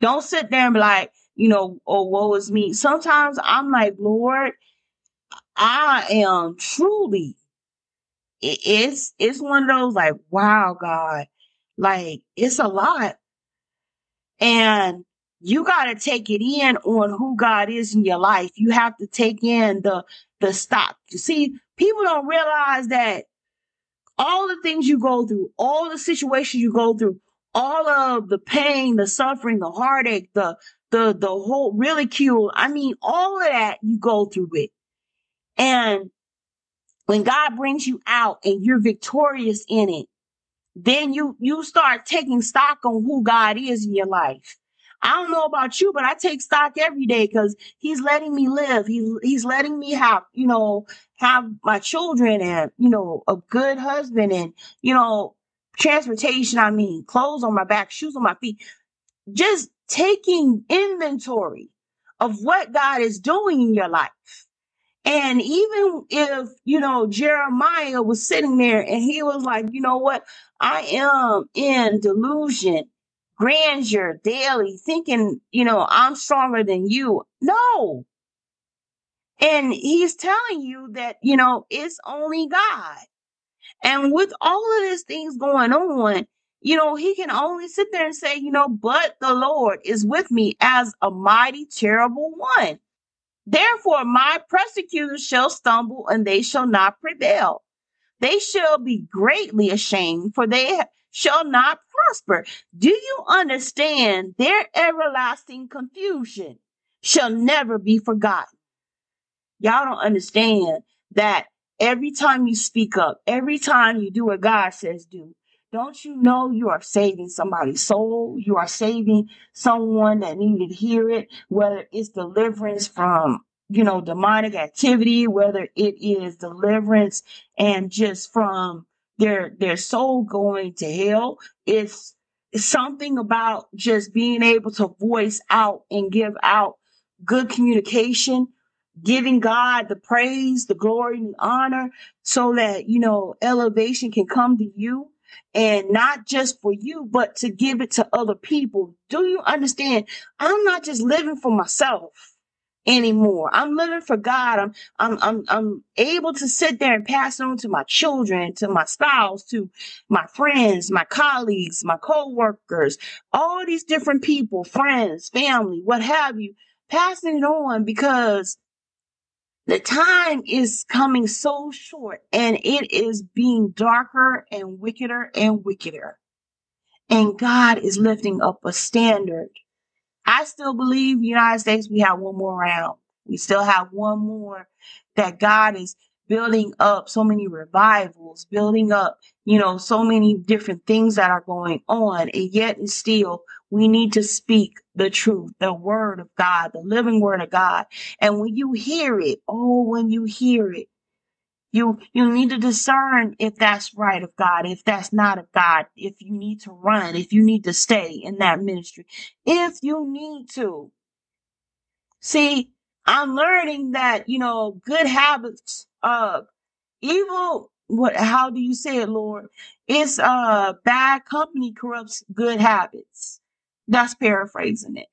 Don't sit there and be like, you know, oh, woe is me. Sometimes I'm like, Lord, I am truly. It's it's one of those like, wow, God, like it's a lot, and you got to take it in on who God is in your life. You have to take in the the stock. You see, people don't realize that all the things you go through, all the situations you go through, all of the pain, the suffering, the heartache, the the the whole ridicule. I mean, all of that you go through it. And when God brings you out and you're victorious in it, then you you start taking stock on who God is in your life. I don't know about you, but I take stock every day because He's letting me live. He's He's letting me have, you know, have my children and you know a good husband and you know transportation. I mean, clothes on my back, shoes on my feet. Just taking inventory of what God is doing in your life. And even if, you know, Jeremiah was sitting there and he was like, you know what? I am in delusion, grandeur daily, thinking, you know, I'm stronger than you. No. And he's telling you that, you know, it's only God. And with all of these things going on, you know, he can only sit there and say, you know, but the Lord is with me as a mighty, terrible one. Therefore, my persecutors shall stumble and they shall not prevail. They shall be greatly ashamed, for they shall not prosper. Do you understand? Their everlasting confusion shall never be forgotten. Y'all don't understand that every time you speak up, every time you do what God says do, don't you know you are saving somebody's soul? You are saving someone that needed to hear it, whether it's deliverance from, you know, demonic activity, whether it is deliverance and just from their their soul going to hell. It's, something about just being able to voice out and give out good communication giving God the praise, the glory, and the honor so that, you know, elevation can come to you and not just for you, but to give it to other people. Do you understand? I'm not just living for myself. Anymore. I'm living for God. I'm I'm I'm I'm able to sit there and pass it on to my children, to my spouse, to my friends, my colleagues, my co-workers, all these different people, friends, family, what have you, passing it on because the time is coming so short and it is being darker and wickeder and wickeder. And God is lifting up a standard I still believe United States, we have one more round. We still have one more that God is building up so many revivals, building up, you know, so many different things that are going on. And yet and still, we need to speak the truth, the word of God, the living word of God. And when you hear it, oh, when you hear it, you you need to discern if that's right of God, if that's not of God, if you need to run, if you need to stay in that ministry, if you need to. See, I'm learning that, you know, good habits, uh, evil, what, how do you say it, Lord? It's, uh, bad company corrupts good habits. That's paraphrasing it.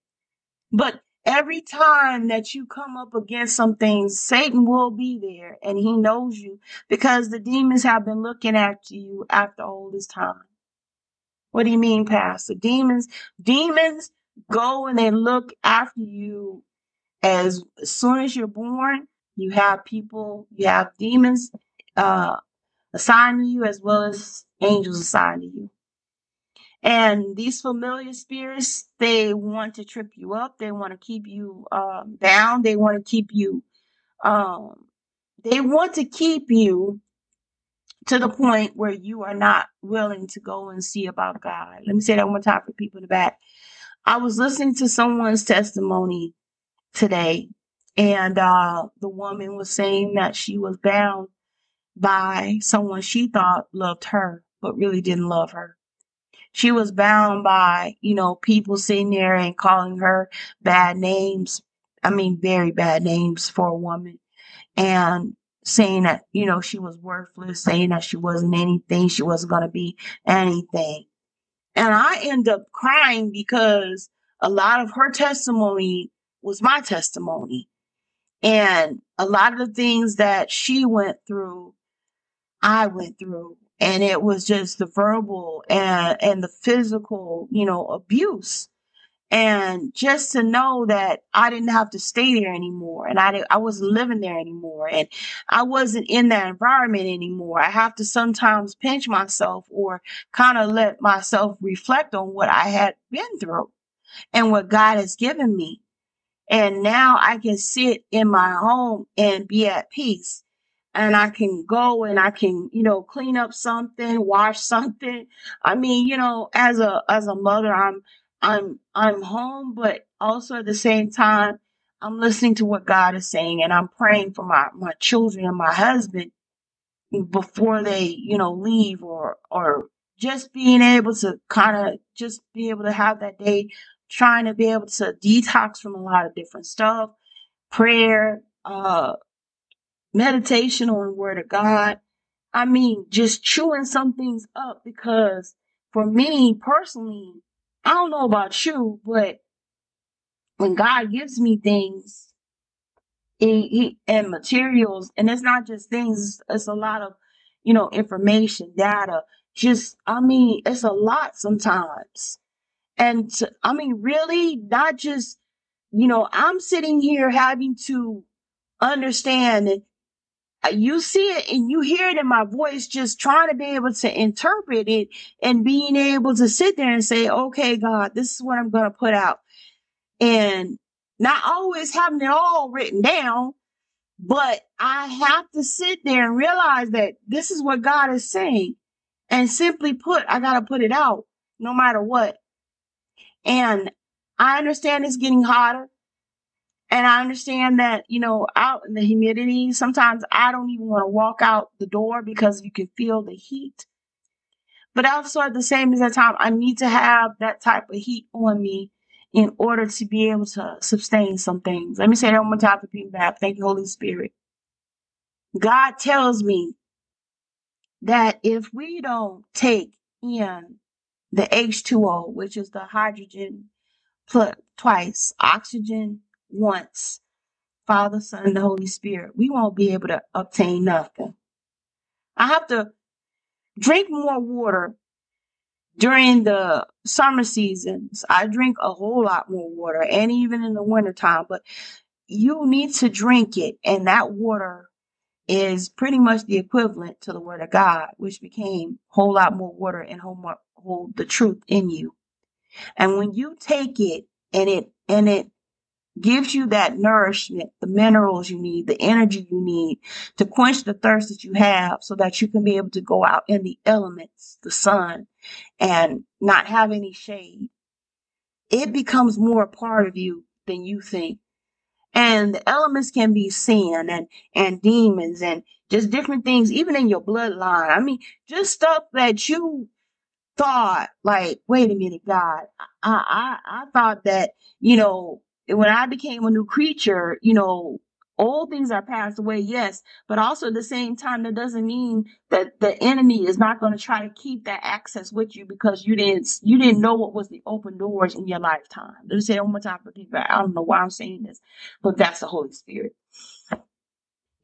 But every time that you come up against some things, Satan will be there and he knows you because the demons have been looking after you after all this time. What do you mean, Pastor? Demons, demons go and they look after you as, as soon as you're born. You have people, you have demons uh, assigned to you as well as angels assigned to you. And these familiar spirits, they want to trip you up. They want to keep you um, down. They want to keep you, um, they want to keep you to the point where you are not willing to go and see about God. Let me say that one more time for people in the back. I was listening to someone's testimony today, and uh, the woman was saying that she was bound by someone she thought loved her, but really didn't love her she was bound by, you know, people sitting there and calling her bad names. I mean, very bad names for a woman and saying that, you know, she was worthless, saying that she wasn't anything, she wasn't going to be anything. And I end up crying because a lot of her testimony was my testimony. And a lot of the things that she went through, I went through and it was just the verbal and and the physical you know abuse and just to know that I didn't have to stay there anymore and I, I wasn't living there anymore and I wasn't in that environment anymore. I have to sometimes pinch myself or kind of let myself reflect on what I had been through and what God has given me. And now I can sit in my home and be at peace and I can go and I can, you know, clean up something, wash something. I mean, you know, as a as a mother, I'm I'm I'm home, but also at the same time, I'm listening to what God is saying and I'm praying for my my children and my husband before they, you know, leave or or just being able to kind of just be able to have that day trying to be able to detox from a lot of different stuff, prayer, uh meditation on word of God. I mean, just chewing some things up because for me personally, I don't know about you, but when God gives me things and materials, and it's not just things, it's, it's a lot of, you know, information, data. Just, I mean, it's a lot sometimes. And to, I mean, really, not just, you know, I'm sitting here having to understand and you see it and you hear it in my voice, just trying to be able to interpret it and being able to sit there and say, okay, God, this is what I'm going to put out. And not always having it all written down, but I have to sit there and realize that this is what God is saying. And simply put, I got to put it out no matter what. And I understand it's getting hotter. And I understand that, you know, out in the humidity, sometimes I don't even want to walk out the door because you can feel the heat. But also at the same time, I need to have that type of heat on me in order to be able to sustain some things. Let me say that one more time for people back. Thank you, Holy Spirit. God tells me that if we don't take in the H2O, which is the hydrogen plus twice, oxygen once. Father, Son, and the Holy Spirit, we won't be able to obtain nothing. I have to drink more water during the summer seasons. I drink a whole lot more water and even in the wintertime, but you need to drink it. And that water is pretty much the equivalent to the word of God, which became a whole lot more water and hold, hold the truth in you. And when you take it and it and it gives you that nourishment, the minerals you need, the energy you need to quench the thirst that you have so that you can be able to go out in the elements, the sun, and not have any shade. It becomes more a part of you than you think. And the elements can be sin and, and demons and just different things, even in your bloodline. I mean, just stuff that you thought like, wait a minute, God, I, I, I thought that, you know, when I became a new creature, you know, old things are passed away, yes, but also at the same time, that doesn't mean that the enemy is not going to try to keep that access with you because you didn't you didn't know what was the open doors in your lifetime. Let me say it one more time for people. I don't know why I'm saying this, but that's the Holy Spirit.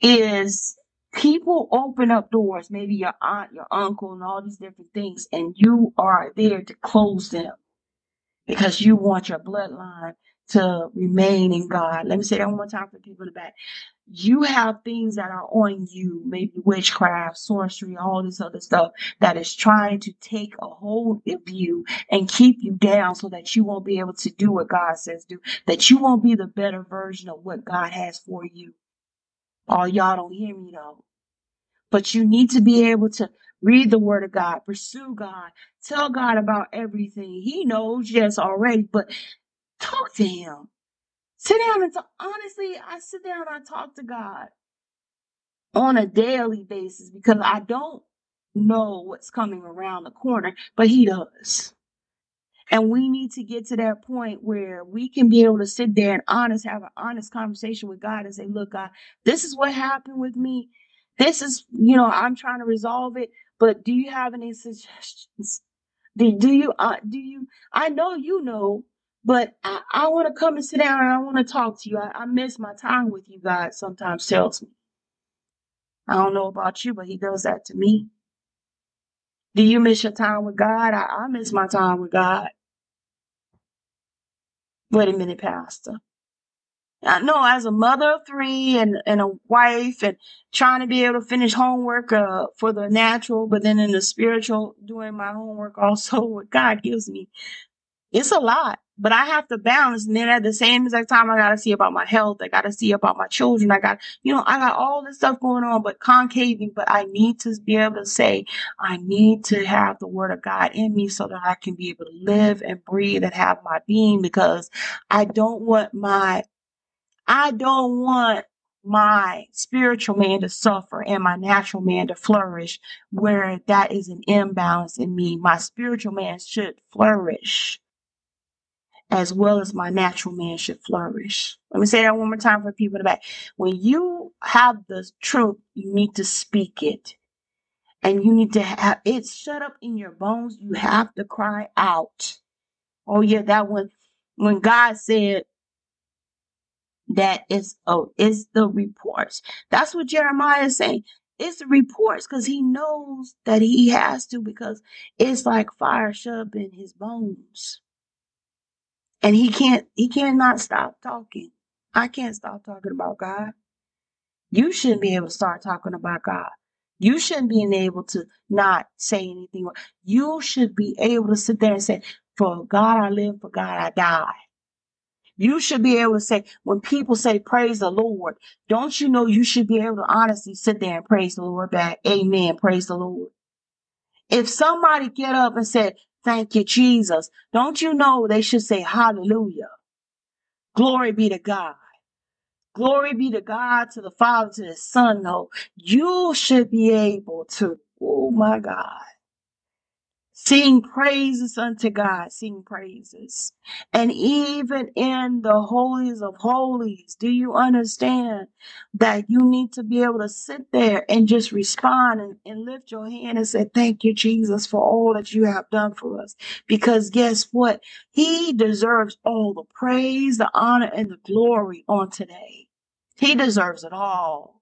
Is people open up doors, maybe your aunt, your uncle, and all these different things, and you are there to close them because you want your bloodline to remain in God. Let me say that one more time for people in the back. You have things that are on you, maybe witchcraft, sorcery, all this other stuff that is trying to take a hold of you and keep you down so that you won't be able to do what God says do, that you won't be the better version of what God has for you. Oh, y'all don't hear me though. But you need to be able to read the word of God, pursue God, tell God about everything. He knows, yes, already, but talk to him. Sit down and talk. Honestly, I sit down and I talk to God on a daily basis because I don't know what's coming around the corner, but he does. And we need to get to that point where we can be able to sit there and honest, have an honest conversation with God and say, look, God, this is what happened with me. This is, you know, I'm trying to resolve it, but do you have any suggestions? Do, do you, uh, do you, I know you know, but I, I want to come and sit down and I want to talk to you. I, I miss my time with you, God sometimes tells me. I don't know about you, but he does that to me. Do you miss your time with God? I, I miss my time with God. Wait a minute, Pastor. I know as a mother of three and, and a wife and trying to be able to finish homework uh, for the natural, but then in the spiritual, doing my homework also, what God gives me. It's a lot, but I have to balance. And then at the same exact time, I got to see about my health. I got to see about my children. I got, you know, I got all this stuff going on, but concaving, but I need to be able to say, I need to have the word of God in me so that I can be able to live and breathe and have my being because I don't want my I don't want my spiritual man to suffer and my natural man to flourish where that is an imbalance in me. My spiritual man should flourish as well as my natural man should flourish. Let me say that one more time for people in the back. When you have the truth, you need to speak it. And you need to have it shut up in your bones. You have to cry out. Oh yeah, that one when God said that is oh is the reports. That's what Jeremiah is saying. It's the reports because he knows that he has to because it's like fire shut up in his bones. And he can't he cannot stop talking. I can't stop talking about God. You shouldn't be able to start talking about God. You shouldn't be able to not say anything. You should be able to sit there and say, For God I live, for God I die. You should be able to say, when people say praise the Lord, don't you know you should be able to honestly sit there and praise the Lord back? Amen. Praise the Lord. If somebody get up and said, thank you, Jesus, don't you know they should say hallelujah? Glory be to God. Glory be to God, to the Father, to the Son. No, you should be able to, oh my God, Sing praises unto God. Sing praises. And even in the holies of holies, do you understand that you need to be able to sit there and just respond and, and lift your hand and say, Thank you, Jesus, for all that you have done for us. Because guess what? He deserves all the praise, the honor, and the glory on today. He deserves it all.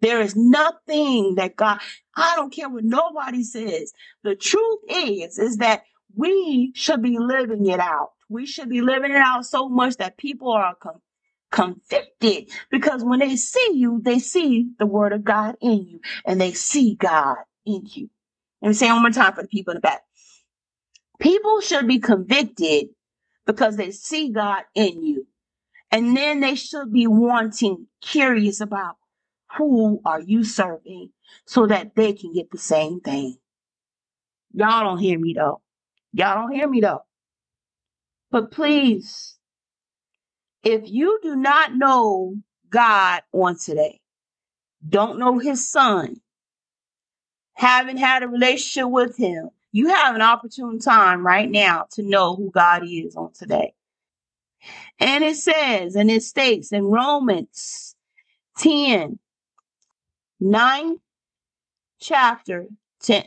There is nothing that God, I don't care what nobody says. The truth is, is that we should be living it out. We should be living it out so much that people are convicted because when they see you, they see the word of God in you and they see God in you. Let me say it one more time for the people in the back. People should be convicted because they see God in you. And then they should be wanting, curious about who are you serving so that they can get the same thing. Y'all don't hear me though. Y'all don't hear me though. But please, if you do not know God on today, don't know his son, haven't had a relationship with him, you have an opportune time right now to know who God is on today. And it says, and it states in Romans 10, 9 chapter, 10,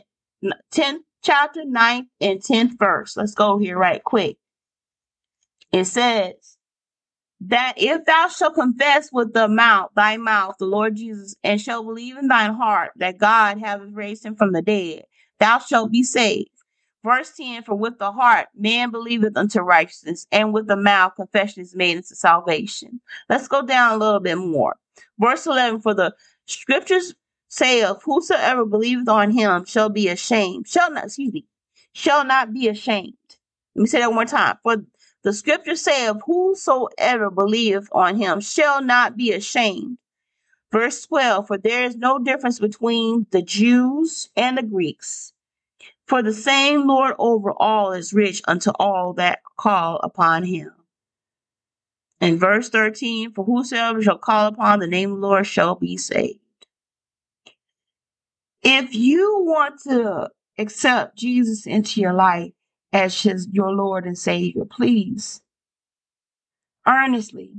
10 chapter, 9th and 10th verse. Let's go here right quick. It says, that if thou shalt confess with the mouth thy mouth the Lord Jesus, and shalt believe in thine heart that God hath raised him from the dead, thou shalt be saved. Verse 10 For with the heart man believeth unto righteousness, and with the mouth confession is made unto salvation. Let's go down a little bit more. Verse 11 For the scriptures say of whosoever believeth on him shall be ashamed, shall not, excuse me, shall not be ashamed. Let me say that one more time. For the scripture saith, Whosoever believeth on him shall not be ashamed. Verse 12 For there is no difference between the Jews and the Greeks. For the same Lord over all is rich unto all that call upon him. In verse 13, For whosoever shall call upon the name of the Lord shall be saved. If you want to accept Jesus into your life, as his, your Lord and Savior. Please, earnestly,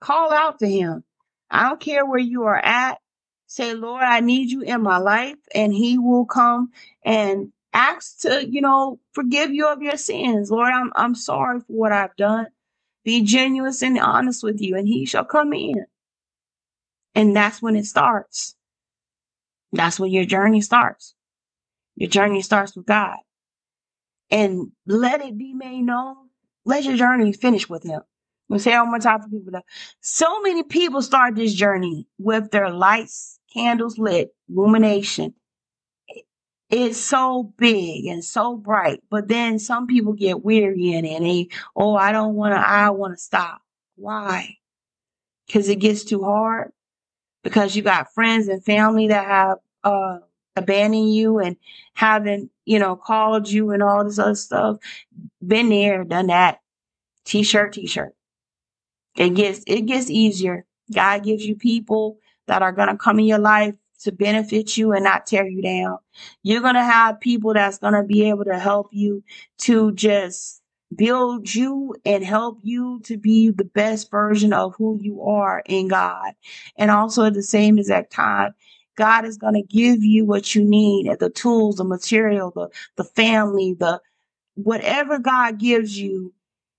call out to him. I don't care where you are at. Say, Lord, I need you in my life, and he will come and ask to, you know, forgive you of your sins. Lord, I'm I'm sorry for what I've done. Be genuine and honest with you, and he shall come in. And that's when it starts. That's when your journey starts. Your journey starts with God and let it be made known. Let your journey finish with him. I'm say one more time for people that so many people start this journey with their lights, candles lit, illumination. It's so big and so bright, but then some people get weary in it and they, oh, I don't wanna, I wanna stop. Why? Because it gets too hard. Because you got friends and family that have uh abandoned you and haven't, you know, called you and all this other stuff. Been there, done that. T-shirt, t-shirt. It gets it gets easier. God gives you people that are gonna come in your life to benefit you and not tear you down. You're gonna have people that's gonna be able to help you to just build you and help you to be the best version of who you are in God. And also at the same exact time, God is going to give you what you need, the tools, the material, the, the family, the whatever God gives you,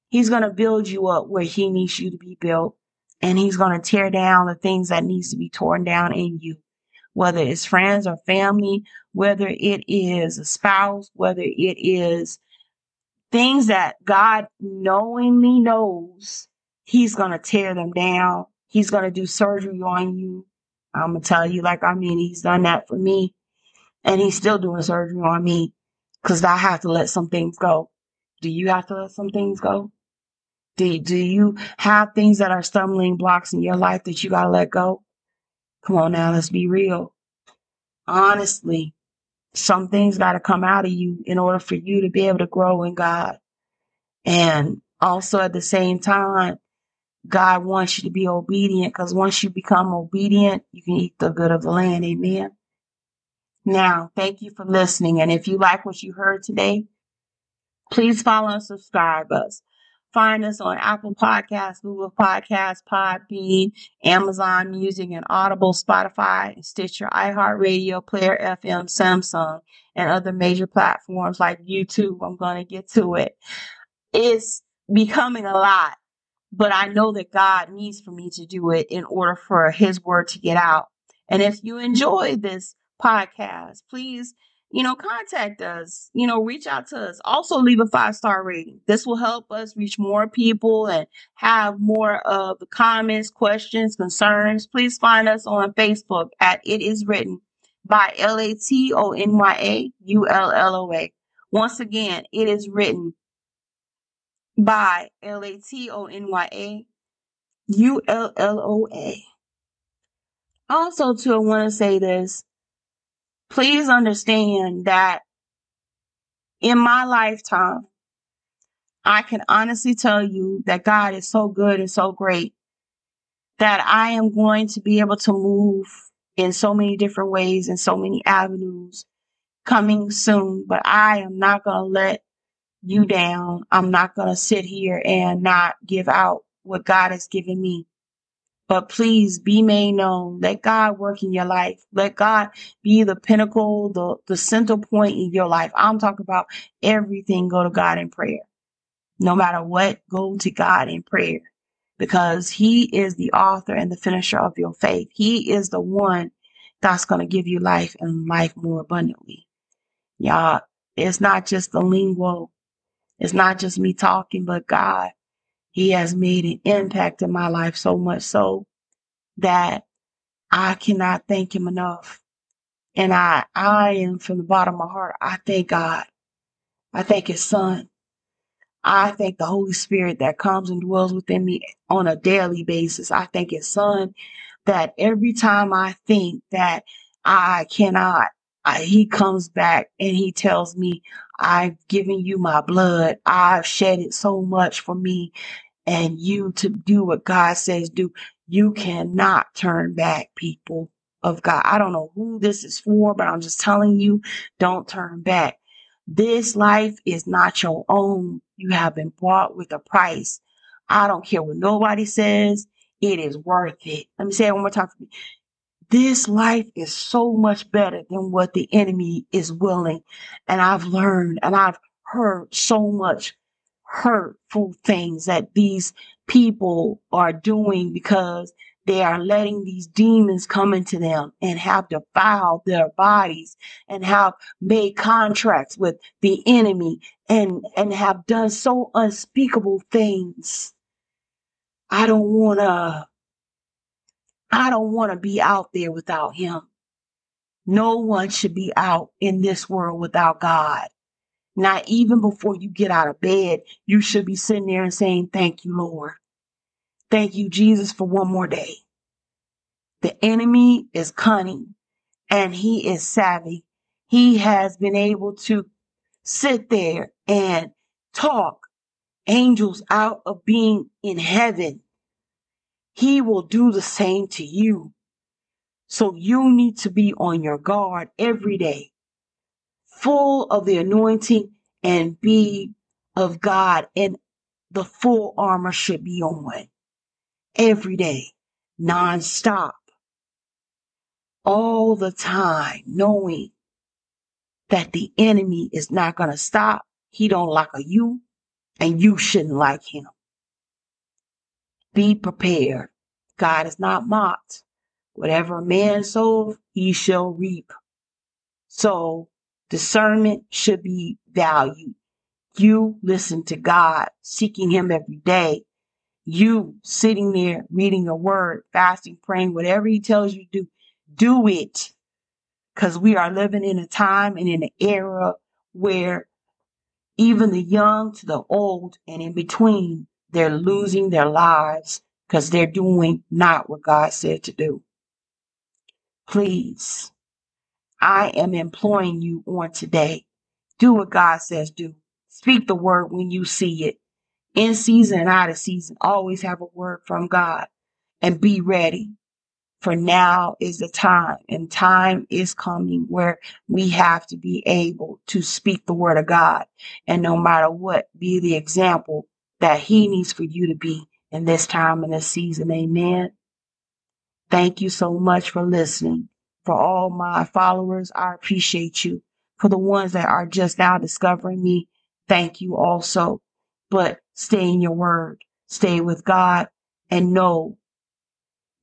He's going to build you up where He needs you to be built. And He's going to tear down the things that needs to be torn down in you, whether it's friends or family, whether it is a spouse, whether it is things that God knowingly knows He's going to tear them down. He's going to do surgery on you. I'm going to tell you, like, I mean, He's done that for me. And He's still doing surgery on me because I have to let some things go. Do you have to let some things go? Do, do you have things that are stumbling blocks in your life that you got to let go? Come on now, let's be real. Honestly, some things got to come out of you in order for you to be able to grow in God. And also at the same time, God wants you to be obedient because once you become obedient, you can eat the good of the land. Amen. Now, thank you for listening. And if you like what you heard today, please follow and subscribe us. Find us on Apple Podcasts, Google Podcasts, Podbean, Amazon Music, and Audible, Spotify, Stitcher, iHeartRadio, Player FM, Samsung, and other major platforms like YouTube. I'm going to get to it. It's becoming a lot, but I know that God needs for me to do it in order for his word to get out. And if you enjoy this podcast, please, you know, contact us, you know, reach out to us. Also leave a five star rating. This will help us reach more people and have more of the comments, questions, concerns. Please find us on Facebook at It Is Written by L A T O N Y A U L L O A. Once again, it is written by L A T O N Y A U L L O A. Also, too, I want to say this. Please understand that in my lifetime, I can honestly tell you that God is so good and so great that I am going to be able to move in so many different ways and so many avenues coming soon. But I am not going to let you down. I'm not going to sit here and not give out what God has given me. But please be made known. Let God work in your life. Let God be the pinnacle, the, the center point in your life. I'm talking about everything. Go to God in prayer. No matter what, go to God in prayer because He is the author and the finisher of your faith. He is the one that's going to give you life and life more abundantly. Y'all, it's not just the lingual it's not just me talking, but God, He has made an impact in my life so much so that I cannot thank Him enough. And I, I am from the bottom of my heart. I thank God. I thank His Son. I thank the Holy Spirit that comes and dwells within me on a daily basis. I thank His Son that every time I think that I cannot, I, He comes back and He tells me, I've given you my blood. I've shed it so much for me and you to do what God says do. You cannot turn back, people of God. I don't know who this is for, but I'm just telling you, don't turn back. This life is not your own. You have been bought with a price. I don't care what nobody says. It is worth it. Let me say it one more time for me. This life is so much better than what the enemy is willing. And I've learned and I've heard so much hurtful things that these people are doing because they are letting these demons come into them and have defiled their bodies and have made contracts with the enemy and and have done so unspeakable things. I don't want to I don't want to be out there without him. No one should be out in this world without God. Not even before you get out of bed, you should be sitting there and saying, Thank you, Lord. Thank you, Jesus, for one more day. The enemy is cunning and he is savvy. He has been able to sit there and talk angels out of being in heaven. He will do the same to you. So you need to be on your guard every day, full of the anointing and be of God. And the full armor should be on every day, nonstop, all the time, knowing that the enemy is not going to stop. He don't like a you and you shouldn't like him. Be prepared. God is not mocked. Whatever a man sows, he shall reap. So discernment should be valued. You listen to God, seeking him every day. You sitting there reading a word, fasting, praying, whatever he tells you to do, do it. Because we are living in a time and in an era where even the young to the old and in between, they're losing their lives because they're doing not what God said to do. Please, I am imploring you on today. Do what God says do. Speak the word when you see it. In season and out of season, always have a word from God and be ready. For now is the time, and time is coming where we have to be able to speak the word of God. And no matter what, be the example that He needs for you to be in this time and this season. Amen. Thank you so much for listening. For all my followers, I appreciate you. For the ones that are just now discovering me, thank you also. But stay in your word, stay with God, and know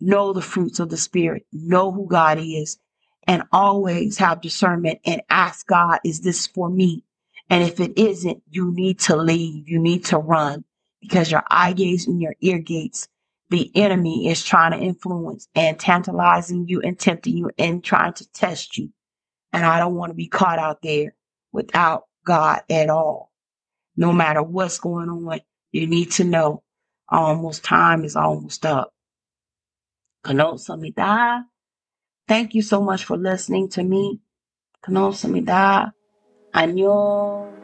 know the fruits of the spirit, know who God is, and always have discernment and ask God, is this for me? And if it isn't, you need to leave. You need to run because your eye gates and your ear gates, the enemy is trying to influence and tantalizing you and tempting you and trying to test you. And I don't want to be caught out there without God at all. No matter what's going on, you need to know almost time is almost up. Kanosamida. Thank you so much for listening to me. Kanosamida. Anyo.